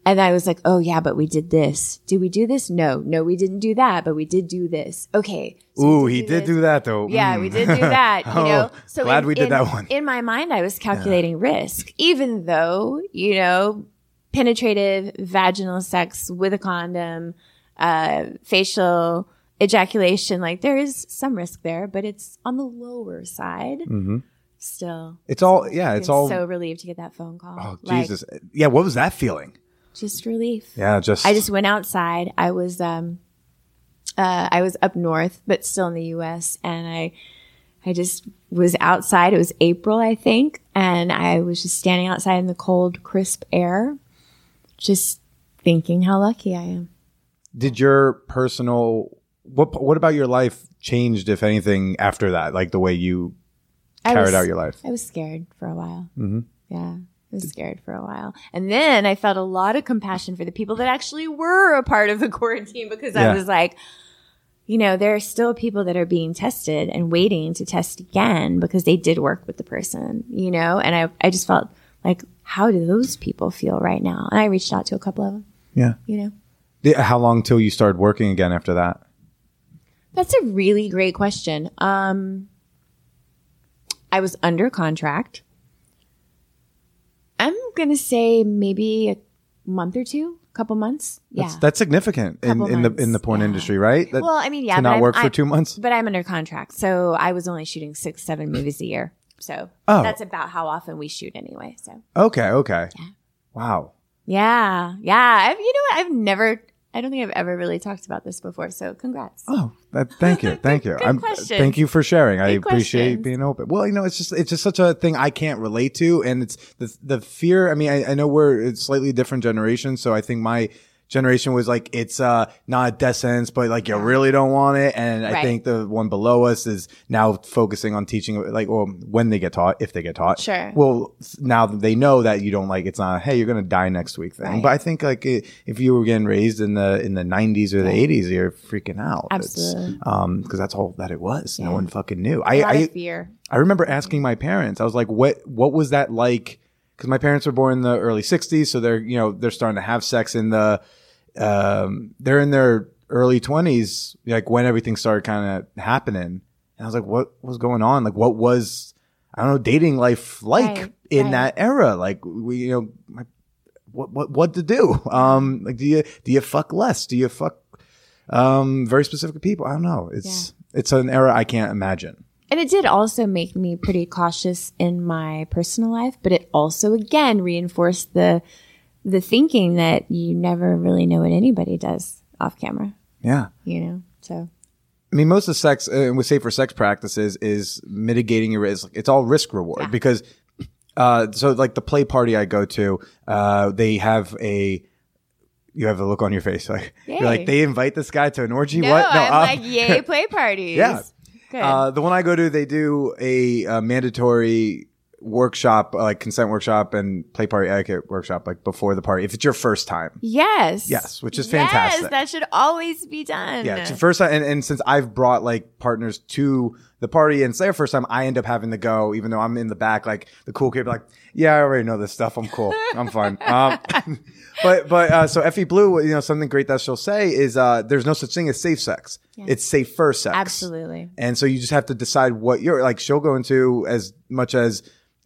And I was like, oh yeah, but we did this. Did we do this? No, no, we didn't do that, but we did do this. Okay. so ooh he did this. do that though Yeah, Mm. we did do that. You [laughs] know, Oh, so glad in- we did in- that one. In my mind, I was calculating risk, even though you know, penetrative vaginal sex with a condom, uh, facial ejaculation, like there is some risk there, but it's on the lower side. Still, it's all yeah it's all so relieved to get that phone call. oh Like, jesus yeah what was that feeling just relief. yeah just I just went outside. I was um uh I was up north, but still in the US and I I just was outside. It was April, I think, and I was just standing outside in the cold, crisp air, just thinking how lucky I am. Did your personal what what about your life changed, if anything, after that? Like the way you carried was- out your life. I was scared for a while. Mm-hmm. Yeah. I was scared for a while. And then I felt a lot of compassion for the people that actually were a part of the [laughs] quarantine because Yeah. I was like, you know, there are still people that are being tested and waiting to test again because they did work with the person, you know? And I, I just felt like, how do those people feel right now? And I reached out to a couple of them, Yeah. you know? How long till you started working again after that? That's a really great question. Um, I was under contract. I'm gonna say maybe a month or two, a couple months. Yeah. That's, that's significant in, in the in the porn yeah. industry, right? That- well, I mean, yeah, to not I'm- work for two months. But I'm under contract, so I was only shooting six, seven movies a year. So Oh. that's about how often we shoot anyway. So Okay, okay. yeah. Wow. yeah, yeah. I've, you know what? I've never. I don't think I've ever really talked about this before. So congrats. Oh, that, thank you, [laughs] thank you. Good question. Thank you for sharing. I appreciate questions. being open. Well, you know, it's just it's just such a thing I can't relate to, and it's the the fear. I mean, I, I know we're slightly different generations, so I think my generation was like it's uh not a death sentence, but like you really don't want it, and I Right. think the one below us is now focusing on teaching like well when they get taught if they get taught. Sure. Well, now that they know that you don't like it's not a, hey you're gonna die next week thing, Right. but I think like i- if you were getting raised in the in the 90s or the 80s, you're freaking out. It's- Absolutely. um, because that's all that it was. No one fucking knew. A I, lot I, of fear. I remember asking my parents. I was like, "What? What was that like?" Because my parents were born in the early '60s, so they're you know they're starting to have sex in the, um, they're in their early 20s, like when everything started kind of happening. And I was like, "What was going on? Like, what was I don't know dating life like Right, in right. that era? Like, we you know." My, what, what what to do? [laughs] Um, like do you do you fuck less? Do you fuck um very specific people? I don't know. It's it's an era I can't imagine. And it did also make me pretty cautious in my personal life, but it also again reinforced the the thinking that you never really know what anybody does off camera, Yeah. you know. So I mean, most of sex, uh, say for sex practices, is mitigating your risk. It's all risk reward because, uh, so like the play party I go to, uh, they have a, you have a look on your face [laughs] like you're like they invite this guy to an orgy. no, what? I'm um, like yay [laughs] play parties. Yeah. good. Uh, the one I go to, they do a, uh mandatory workshop, uh, like consent workshop and play party etiquette workshop, like before the party. If it's your first time. yes, Yes, which is fantastic. Yes, that should always be done. Yeah, it's your first time, and, and since I've brought like partners to the party and it's their first time, I end up having to go, even though I'm in the back. Like the cool kid, like, yeah, I already know this stuff. I'm cool. I'm fine. [laughs] Um, [laughs] but but uh, so Effie Blue, you know, something great that she'll say is uh, there's no such thing as safe sex. It's safer sex. Absolutely. And so you just have to decide what you're like. She'll go into as much as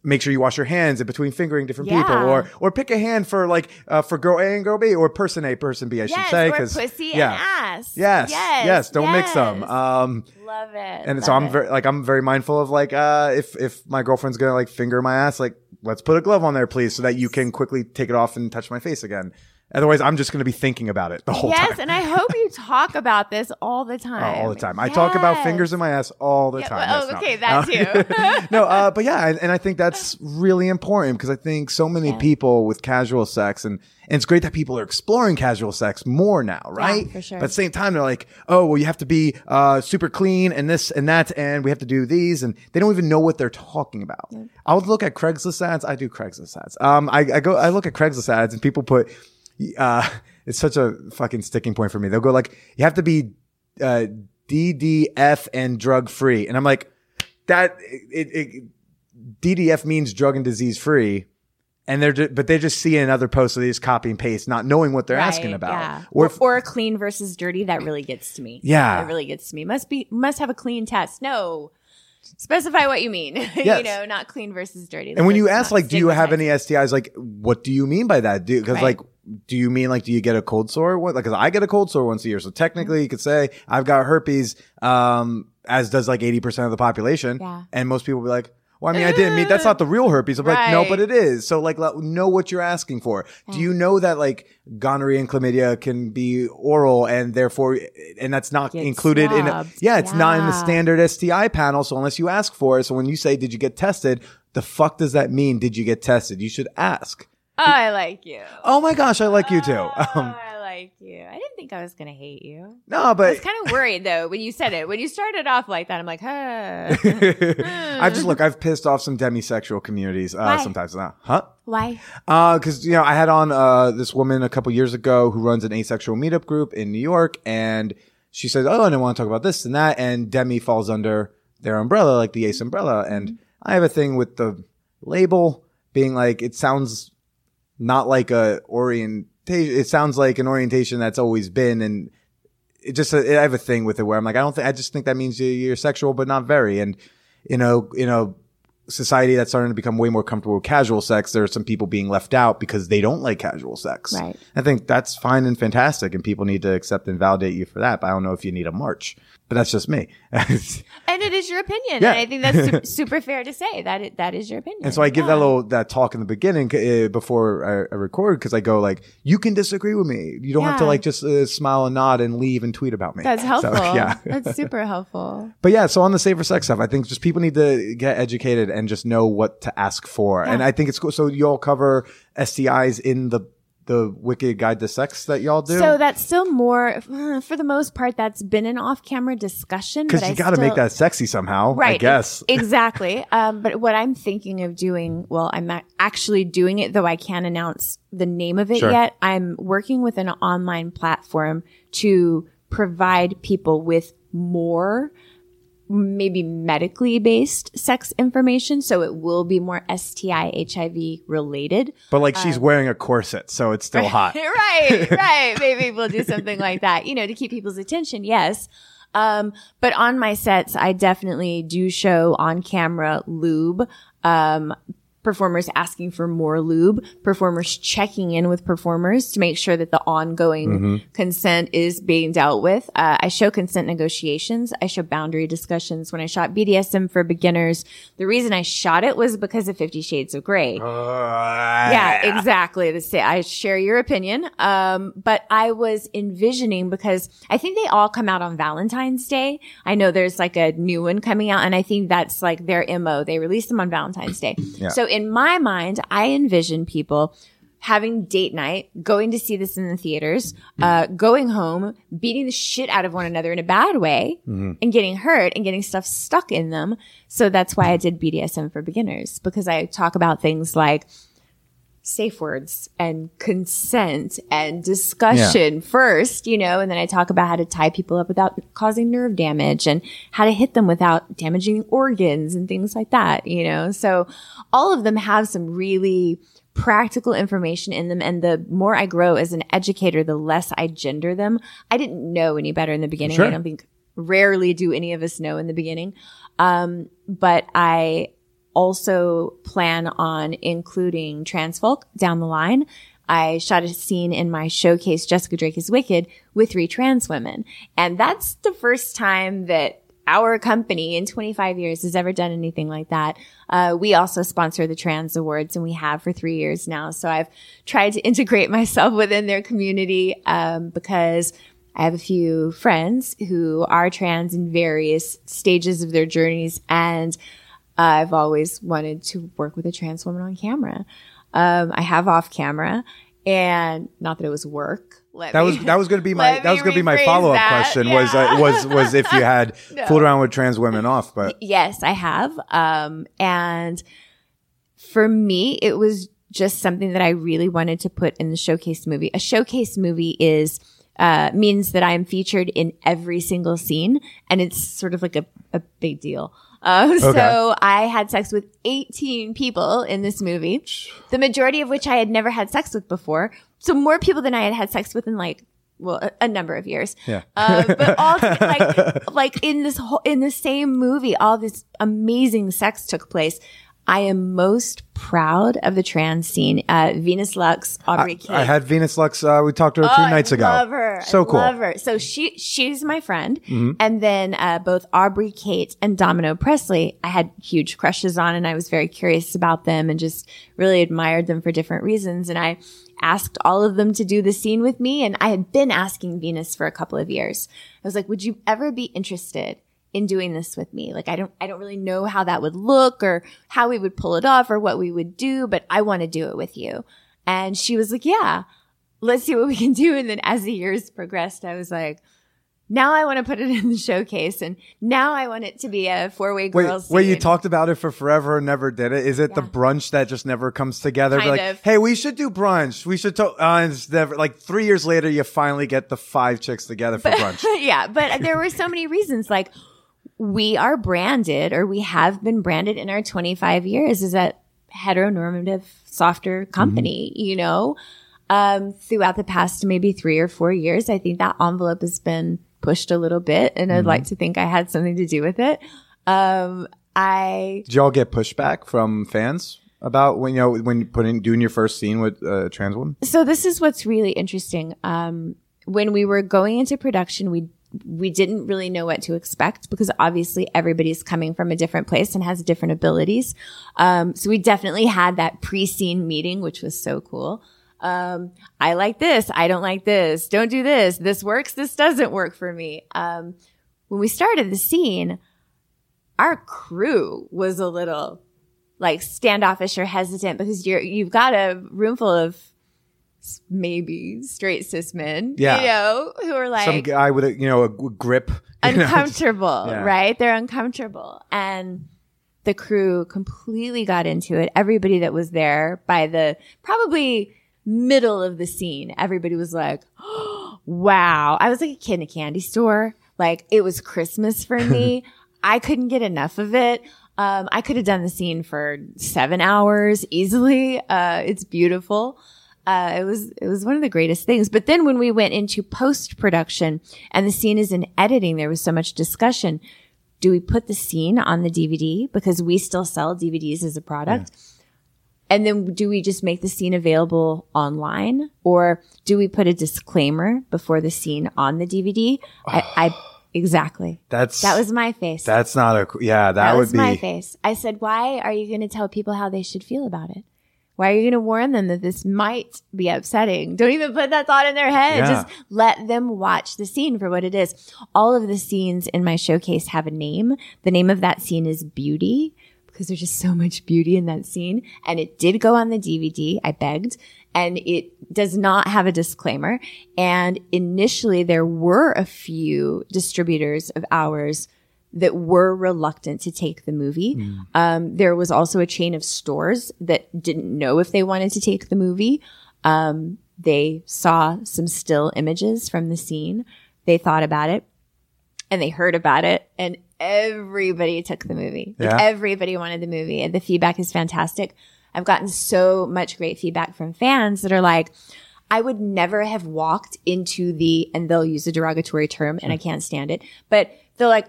make sure you wash your hands in between fingering different people, or or pick a hand for like uh, for girl A and girl B, or person A, person B. I should say because pussy yeah. and ass. Yes, yes, don't mix them. Um, Love it. and so I'm it. very like I'm very mindful of like uh if if my girlfriend's gonna like finger my ass, like let's put a glove on there, please, so that you can quickly take it off and touch my face again. Otherwise, I'm just gonna be thinking about it the whole yes, time. Yes, and I hope you talk about this all the time. [laughs] all the time. I talk about fingers in my ass all the Yeah, time. well, Yes, no. okay, that too. [laughs] no, uh, but yeah, and, and I think that's really important because I think so many people with casual sex, and, and it's great that people are exploring casual sex more now, right? for sure. But at the same time, they're like, oh, well, you have to be uh, super clean and this and that, and we have to do these, and they don't even know what they're talking about. I would look at Craigslist ads. I do Craigslist ads. Um, I, I go, I look at Craigslist ads, and people put, uh, [laughs] it's such a fucking sticking point for me. They'll go like, you have to be uh, DDF and drug free, and I'm like, that it, it DDF means drug and disease free. And they're, ju- but they just see another post, so they just copy and paste, not knowing what they're Right, asking about. Yeah. Or if- or clean versus dirty. That really gets to me. Yeah. That really gets to me. Must be must have a clean test. No. Specify what you mean. [laughs] Yes. you know, not clean versus dirty. And when you ask, like, do you have any. STIs? Like, what do you mean by that? Do because Right. like, do you mean like, do you get a cold sore? What? Like, 'cause I get a cold sore once a year, so technically you could say I've got herpes, um, as does like eighty percent of the population. Yeah. And most people be like. Well, I mean, I didn't mean that's not the real herpes. I'm like, no, but it is. So, like, know what you're asking for. Do you know that like gonorrhea and chlamydia can be oral, and therefore, and that's not Get included in? A, yeah, it's not in the standard STI panel. So unless you ask for it, so when you say, "Did you get tested?" The fuck does that mean? Did you get tested? You should ask. Oh, I like you. Oh my gosh, I like you too. Oh, Um, like you. I didn't think I was going to hate you. No, I but was kind of worried though when you said it. When you started off like that, I'm like, huh. [laughs] I just look. I've pissed off some demisexual communities uh, Why? sometimes. Now, huh? Why? because you know I had on uh, this woman a couple years ago who runs an asexual meetup group in New York, and she says, "Oh, I don't want to talk about this and that," and Demi falls under their umbrella, like the Ace umbrella, and I have a thing with the label being like it sounds not like a orientation. It sounds like an orientation that's always been, and it just I have a thing with it where I'm like, I don't think I just think that means you're, you're sexual, but not very, and you know, you know society that's starting to become way more comfortable with casual sex, there are some people being left out because they don't like casual sex. Right. I think that's fine and fantastic, and people need to accept and validate you for that. But I don't know if you need a march. But that's just me. [laughs] and it is your opinion. Yeah. And I think that's super, [laughs] super fair to say that it, that is your opinion. And so I give Yeah. that little that talk in the beginning uh, before I, I record because I go like, you can disagree with me. You don't have to like just uh, smile and nod and leave and tweet about me. That's So, [laughs] helpful. yeah. That's super helpful. But yeah, so on the safer sex stuff, I think just people need to get educated and just know what to ask for. And I think it's cool. So you all cover STIs in the the Wicked Guide to Sex that y'all do. So that's still more, for the most part, that's been an off-camera discussion. because you got to make that sexy somehow, right. I guess. [laughs] exactly. Um, but what I'm thinking of doing, well, I'm ac- actually doing it, though I can't announce the name of it Sure. yet. I'm working with an online platform to provide people with more maybe medically based sex information. So it will be more STI, HIV related. but like she's wearing a corset, so it's still hot. [laughs] right, right. Maybe we'll do something like that, you know, to keep people's attention. Yes. Um, but on my sets, I definitely do show on camera lube, um, performers asking for more lube, performers checking in with performers to make sure that the ongoing consent is being dealt with. Uh, I show consent negotiations. I show boundary discussions. When I shot BDSM for beginners, the reason I shot it was because of Fifty Shades of Grey. Yeah, exactly. The sa- I share your opinion. Um, but I was envisioning because I think they all come out on Valentine's Day. I know there's like a new one coming out and I think that's like their MO. They release them on Valentine's Day. So in my mind, I envision people having date night, going to see this in the theaters, uh, going home, beating the shit out of one another in a bad way and getting hurt and getting stuff stuck in them. So that's why I did BDSM for beginners because I talk about things like safe words and consent and discussion first, you know, and then I talk about how to tie people up without causing nerve damage and how to hit them without damaging organs and things like that, you know. So all of them have some really practical information in them and the more I grow as an educator, the less I gender them. I didn't know any better in the beginning. Sure. I don't think rarely do any of us know in the beginning. Um, but I also plan on including trans folk down the line. I shot a scene in my showcase, Jessica Drake is Wicked, with three trans women. And that's the first time that our company in 25 years has ever done anything like that. Uh, we also sponsor the Trans Awards and we have for three years now. So I've tried to integrate [laughs] myself within their community, um, because I have a few friends who are trans in various stages of their journeys and I've always wanted to work with a trans woman on camera. Um, I have off camera and not that it was work. Let That me- was that was going [laughs] to be my that was going to be my follow up question was uh, was was if you had [laughs] fooled around with trans women off, but Yes, I have. Um, and for me, it was just something that I really wanted to put in the showcase movie. A showcase movie is, uh, means that I'm featured in every single scene and it's sort of like a, a big deal. Um, so I had sex with 18 people in this movie, the majority of which I had never had sex with before. So more people than I had had sex with in like, well, a, a number of years. Yeah. Uh, but all like, [laughs] like in this whole, in the same movie, all this amazing sex took place. I am most proud of the trans scene. Uh, Venus Lux, Aubrey Kate. I had Venus Lux. Uh, we talked to her two Oh, nights I ago. Love her. So I cool. Love her. So she she's my friend, Mm-hmm. and then uh, both Aubrey Kate and Domino Presley, I had huge crushes on, and I was very curious about them, and just really admired them for different reasons. And I asked all of them to do the scene with me, and I had been asking Venus for a couple of years. I was like, "Would you ever be interested?" In doing this with me. Like I don't I don't really know how that would look or how we would pull it off or what we would do, but I want to do it with you. And she was like, "Yeah." let's see what we can [laughs] do. And then as the years progressed, I was like, now I want to put it in the showcase, and now I want it to be a four way Wait, girls. wait, wait you talked about it for forever and never did it. Is it the brunch that just never comes together? Kind like, of. hey, we should do brunch. We should talk. Uh, it's never like three years later, you finally get the five chicks together for [laughs] brunch. yeah, but there were so many reasons. Like we are branded, or we have been branded in our 25 years as a heteronormative, softer company. You know, um, throughout the past maybe three or four years, I think that envelope has been pushed a little bit, and I'd like to think I had something to do with it. Um, I Did y'all get pushback from fans about when you know when putting doing your first scene with a trans woman? so this is what's really interesting. Um, when we were going into production, we we didn't really know what to expect because obviously everybody's coming from a different place and has different abilities. Um, so we definitely had that pre-scene meeting, which was so cool. Um, I like this. I don't like this. Don't do this. This works. This doesn't work for me. Um, when we started the scene, our crew was a little like standoffish or hesitant because you're you've got a room full of maybe straight cis men, Yeah. you know, who are like Some guy with a you know a grip. [laughs] you know, uncomfortable, Yeah. right? They're uncomfortable. And the crew completely got into it. Everybody that was there by the probably middle of the scene, everybody was like, [gasps] wow. I was like a kid in a candy store. Like it was Christmas for me. [laughs] I couldn't get enough of it. Um, I could have done the scene for seven hours easily. Uh, it's beautiful. Uh, it was it was one of the greatest things. But then when we went into post production and the scene is in editing, there was so much discussion. Do we put the scene on the DVD because we still sell DVDs as a product? And then do we just make the scene available online or do we put a disclaimer before the scene on the DVD? I, I [sighs] exactly. That's That was my face. that's not a yeah. That, That would was be my face. I said, why are you going to tell people how they should feel about it? Why are you going to warn them that this might be upsetting? Don't even put that thought in their head. Yeah. Just let them watch the scene for what it is. All of the scenes in my showcase have a name. The name of that scene is Beauty because there's just so much beauty in that scene. And it did go on the DVD. I begged and it does not have a disclaimer. And initially there were a few distributors of ours that were reluctant to take the movie. Um, there was also a chain of stores that didn't know if they wanted to take the movie. Um, they saw some still images from the scene. They thought about it and they heard about it and everybody took the movie. Like everybody wanted the movie and the feedback is fantastic. I've gotten so much great feedback from fans that are like, I would never have walked into the, and they'll use a derogatory term and I can't stand it, but they're like,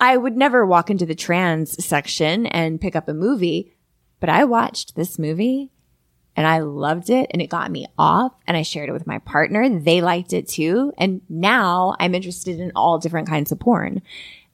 I would never walk into the trans section and pick up a movie, but I watched this movie and I loved it and it got me off and I shared it with my partner. They liked it too. And now I'm interested in all different kinds of porn.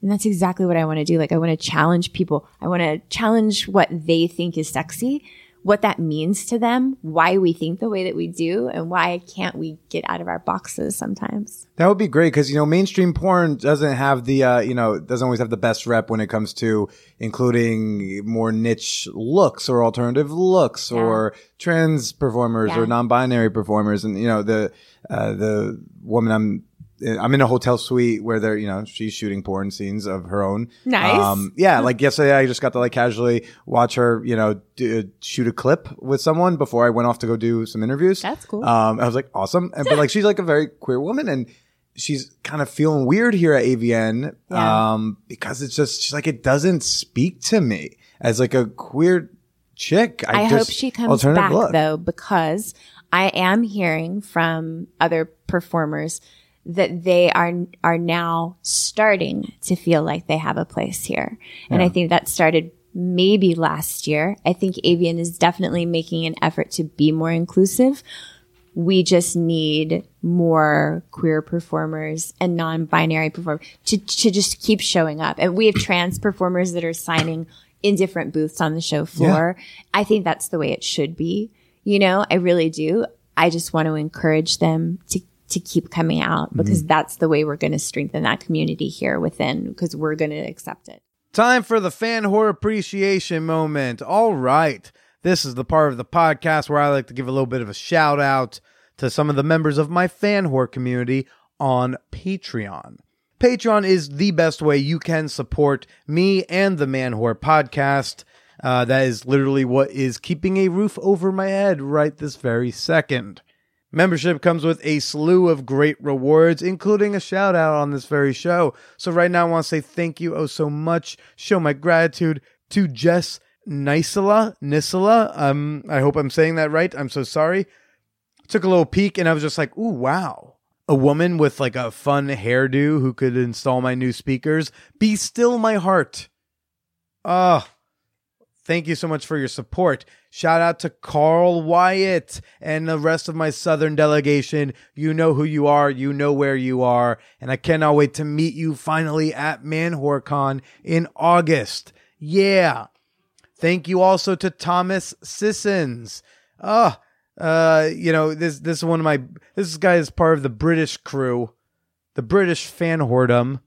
And that's exactly what I want to do. Like I want to challenge people. I want to challenge what they think is sexy, what that means to them, why we think the way that we do, and why can't we get out of our boxes sometimes. That would be great because you know mainstream porn doesn't have the uh, you know doesn't always have the best rep when it comes to including more niche looks or alternative looks or trans performers Yeah. or non-binary performers and you know the uh, the woman I'm I'm in a hotel suite where they're you know she's shooting porn scenes of her own. Nice. yeah, like yesterday I just got to like casually watch her you know do, shoot a clip with someone before I went off to go do some interviews. That's cool. Um, I was like, awesome. And, but like, she's like a very queer woman and she's kind of feeling weird here at AVN. Yeah. Um, because it's just, she's like, it doesn't speak to me as like a queer chick. I, hope just- she comes back look. though, because I am hearing from other performers that they are are now starting to feel like they have a place here. And I think that started maybe last year. I think AVN is definitely making an effort to be more inclusive. We just need more queer performers and non-binary performers to, to just keep showing up. And we have trans [clears throat] performers that are signing in different booths on the show floor. I think that's the way it should be. You know, I really do. I just want to encourage them to to keep coming out because that's the way we're going to strengthen that community here within because we're going to accept it. Time for the fan whore appreciation moment. All right. This is the part of the podcast where I like to give a little bit of a shout out to some of the members of my fan whore community on Patreon. Patreon is the best way you can support me and the Man Whore podcast. Uh, that is literally what is keeping a roof over my head right this very second. Membership comes with a slew of great rewards, including a shout out on this very show. So, right now, I want to say thank you oh so much, show my gratitude to Jess Nisela. Nisela. Um, I hope I'm saying that right. I'm so sorry. Took a little peek and I was just like, ooh, wow. A woman with like a fun hairdo who could install my new speakers. Be still my heart. Ah. Thank you so much for your support. Shout out to Carl Wyatt and the rest of my Southern delegation. You know who you are. You know where you are. And I cannot wait to meet you finally at ManwhoreCon in August. Yeah. Thank you also to Thomas Sissons. Ah, uh, you know, this, this is one of my, this guy is part of the British crew, the British fan whoredom.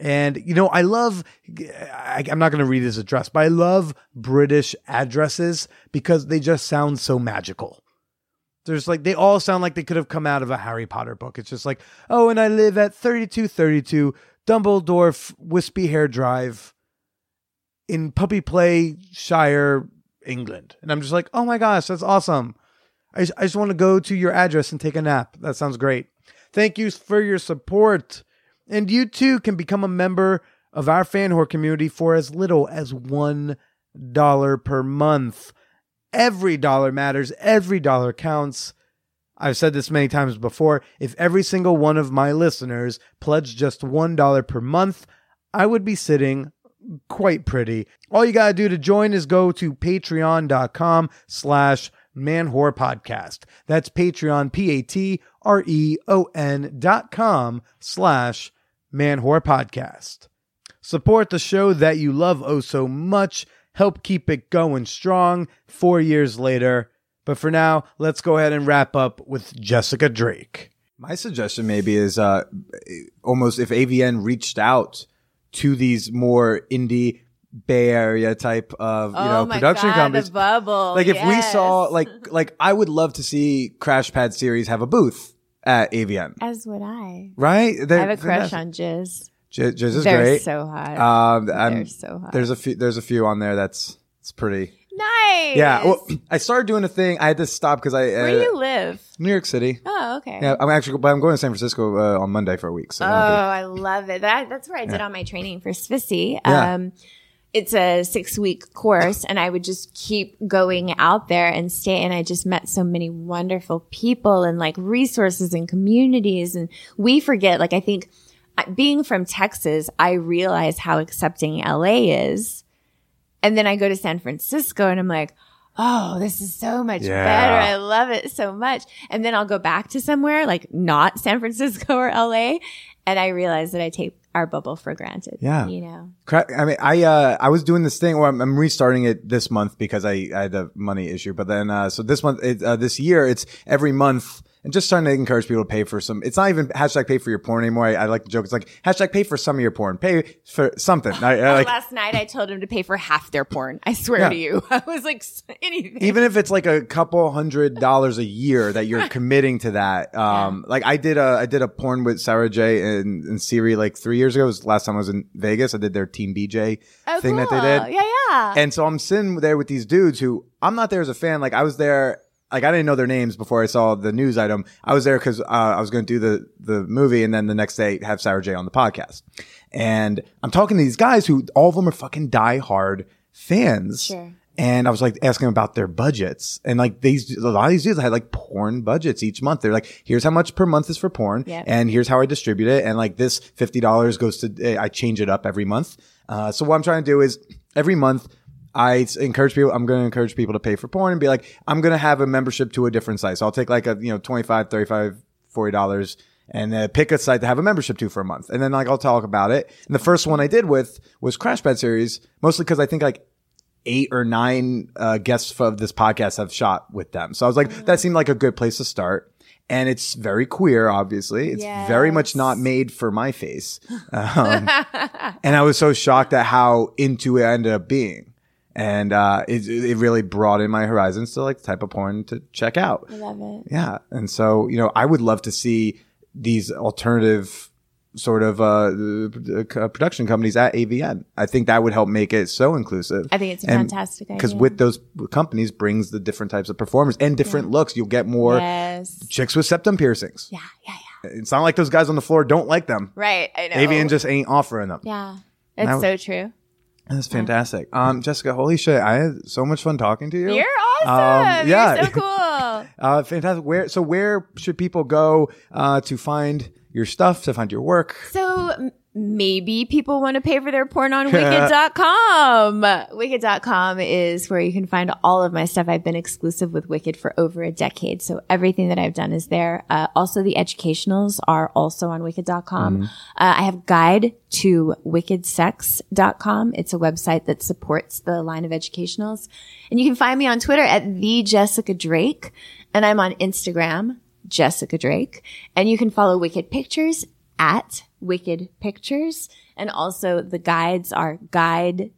And, you know, I love, I, I'm not going to read his address, but I love British addresses because they just sound so magical. There's like, they all sound like they could have come out of a Harry Potter book. It's just like, oh, and I live at 3232 Dumbledore Wispy Hair Drive in Puppy Play Shire, England. And I'm just like, oh my gosh, that's awesome. I, I just want to go to your address and take a nap. That sounds great. Thank you for your support. And you too can become a member of our fan whore community for as little as $1 per month. Every dollar matters, every dollar counts. I've said this many times before. If every single one of my listeners pledged just $1 per month, I would be sitting quite pretty. All you gotta do to join is go to patreon.com slash manwhore podcast. That's Patreon, P-A-T-R-E-O-N dot com slash manwhore podcast. Support the show that you love oh so much. Help keep it going strong four years later. But for now, let's go ahead and wrap up with Jessica Drake. My suggestion maybe is uh, almost if AVN reached out to these more indie Bay Area type of you oh know my production God, companies. The bubble. like if we saw like like I would love to see Crash Pad series have a booth at AVN. As would I. Right? I have a crush on Jizz. Jizz, Jizz is They're great. so hot. um, They're so hot. There's a few. There's a few on there. That's it's pretty. nice. Yeah. Well, [clears throat] I started doing a thing. I had to stop because I uh, Where do you live? New York City. Oh, okay. Yeah, I'm actually, but I'm going to San Francisco uh, on Monday for a week. So Oh, I love it. That that's where I did all my training for Swissy. Yeah. It's a six week course, and I would just keep going out there and stay. And I just met so many wonderful people and like resources and communities. And we forget, like, I think being from Texas, I realize how accepting LA is. And then I go to San Francisco and I'm like, oh, this is so much Yeah. better. I love it so much. And then I'll go back to somewhere like not San Francisco or LA. And I realize that I take our bubble for granted. Yeah. You know, I mean, I uh, I was doing this thing where I'm, I'm restarting it this month because I, I had a money issue. But then, uh, so this month, it, uh, this year, it's every month. And just trying to encourage people to pay for some. It's not even hashtag pay for your porn anymore. I, I like the joke. It's like hashtag pay for some of your porn. Pay for something. I, I [laughs] like last night I told him to pay for half their porn. I swear Yeah. to you. [laughs] I was like, anything. even if it's like a couple hundred dollars a year that you're [laughs] committing to that. Um, like I did a, I did a porn with Sara Jay and, and Siri like three years ago. It was last time I was in Vegas. I did their Team BJ oh, thing that they did. Yeah, yeah. And so I'm sitting there with these dudes who I'm not there as a fan. Like I was there, like I didn't know their names before I saw the news item. I was there because uh, I was going to do the the movie, and then the next day have Sara Jay on the podcast. And I'm talking to these guys who all of them are fucking diehard fans. Sure. And I was like asking them about their budgets, and like these a lot of these dudes had like porn budgets each month. They're like, here's how much per month is for porn, Yeah. and here's how I distribute it, and like this fifty dollars goes to I change it up every month. Uh, so what I'm trying to do is every month I encourage people, I'm going to encourage people to pay for porn and be like, I'm going to have a membership to a different site. So I'll take like a, you know, 25, 35, 40 dollars and uh, pick a site to have a membership to for a month. And then like I'll talk about it. And the first one I did with was Crash Pad series, mostly because I think like eight or nine uh, guests of this podcast have shot with them. So I was like, that seemed like a good place to start. And it's very queer, obviously. It's very much not made for my face. [laughs] Um, and I was so shocked at how into it I ended up being. And uh, it, it really broadened my horizons to like the type of porn to check out. I love it. Yeah. And so, you know, I would love to see these alternative sort of uh, uh, production companies at AVN. I think that would help make it so inclusive. I think it's a fantastic Because with those companies brings the different types of performers and different looks. You'll get more Yes. chicks with septum piercings. Yeah, yeah, yeah. It's not like those guys on the floor don't like them. Right. I know. AVN just ain't offering them. Yeah. It's so true. That's fantastic. Um, Jessica, holy shit. I had so much fun talking to you. You're awesome. Um, yeah. You're so [laughs] cool. Uh, fantastic. Where so where should people go uh, to find your stuff, to find your work? So maybe people want to pay for their porn on [laughs] wicked.com. Wicked.com is where you can find all of my stuff. I've been exclusive with Wicked for over a decade. So everything that I've done is there. Uh, also the educationals are also on wicked.com. Uh, I have guide to wickedsex.com. It's a website that supports the line of educationals. And you can find me on Twitter at the Jessica Drake. And I'm on Instagram, Jessica Drake. And you can follow Wicked Pictures at Wicked Pictures. And also the guides are guide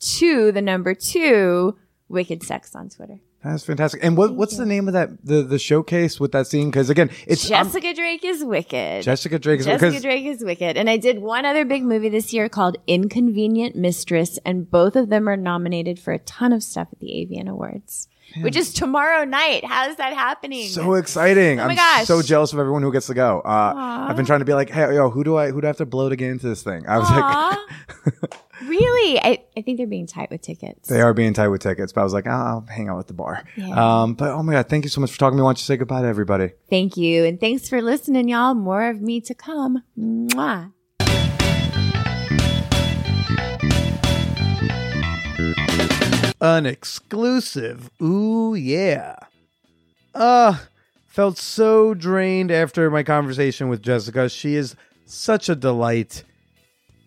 to the number two Wicked Sex on Twitter. That's fantastic. And what what's the name of that the the showcase with that scene? Because again, it's I'm- Jessica Drake is wicked. Jessica Drake. is Jessica Drake is wicked. And I did one other big movie this year called Inconvenient Mistress, and both of them are nominated for a ton of stuff at the AVN Awards, which is tomorrow night. How is that happening? so exciting. Oh my I'm gosh. so jealous of everyone who gets to go. Uh, I've been trying to be like, hey, yo, who do I who do I have to blow to get into this thing? I was like, [laughs] really? I, I think they're being tight with tickets. they are being tight with tickets, but I was like, I'll, I'll hang out at the bar. Yeah. Um, but oh my god, thank you so much for talking to me. Why don't you say goodbye to everybody? Thank you. And thanks for listening, y'all. More of me to come. Mwah. An exclusive. Ooh, yeah. Uh, felt so drained after my conversation with Jessica. She is such a delight.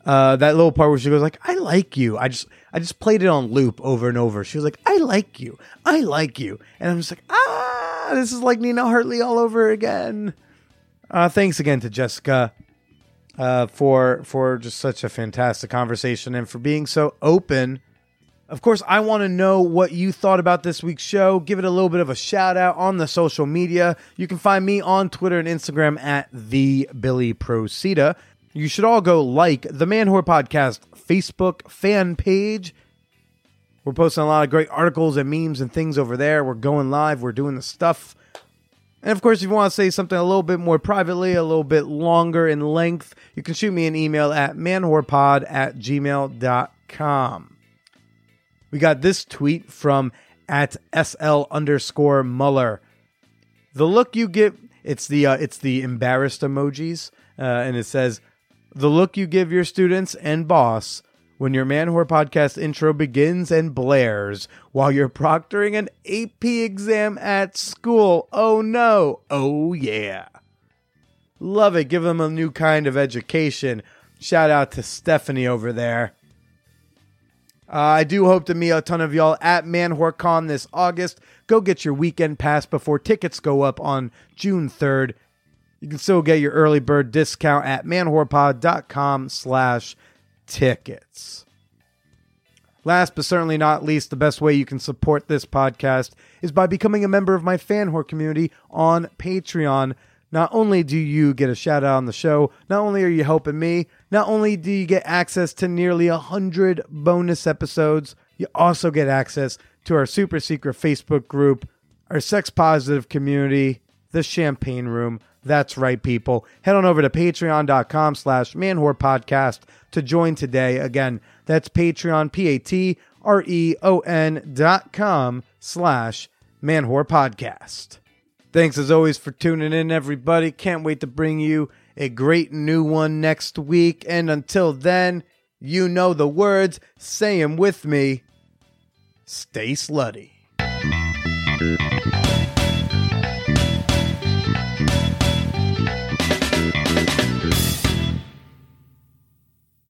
Uh, that little part where she goes like, "I like you." I just, I just played it on loop over and over. She was like, "I like you, I like you," and I'm just like, "Ah, this is like Nina Hartley all over again." Uh, thanks again to Jessica uh, for for just such a fantastic conversation and for being so open. Of course, I want to know what you thought about this week's show. Give it a little bit of a shout out on the social media. You can find me on Twitter and Instagram at the Billy Procida. You should all go like the Man Podcast Facebook fan page. We're posting a lot of great articles and memes and things over there. We're going live. We're doing the stuff. And of course, if you want to say something a little bit more privately, a little bit longer in length, you can shoot me an email at manwhorepod at gmail.com. We got this tweet from at SL underscore Muller. The look you give it's the uh, it's the embarrassed emojis, uh, and it says the look you give your students and boss when your man whore podcast intro begins and blares while you're proctoring an AP exam at school. Oh no! Oh yeah! Love it. Give them a new kind of education. Shout out to Stephanie over there. Uh, I do hope to meet a ton of y'all at ManwhoreCon this August. Go get your weekend pass before tickets go up on June 3rd. You can still get your early bird discount at manwhorepod.com slash tickets. Last but certainly not least, the best way you can support this podcast is by becoming a member of my fan whore community on Patreon. Not only do you get a shout out on the show, not only are you helping me, not only do you get access to nearly a hundred bonus episodes, you also get access to our super secret Facebook group, our sex positive community, the champagne room. That's right, people. Head on over to patreon.com slash manwhore podcast to join today. Again, that's Patreon, P-A-T-R-E-O-N dot com slash manwhore podcast. Thanks as always for tuning in, everybody. Can't wait to bring you a great new one next week. And until then, you know the words. Say 'em with me. Stay slutty.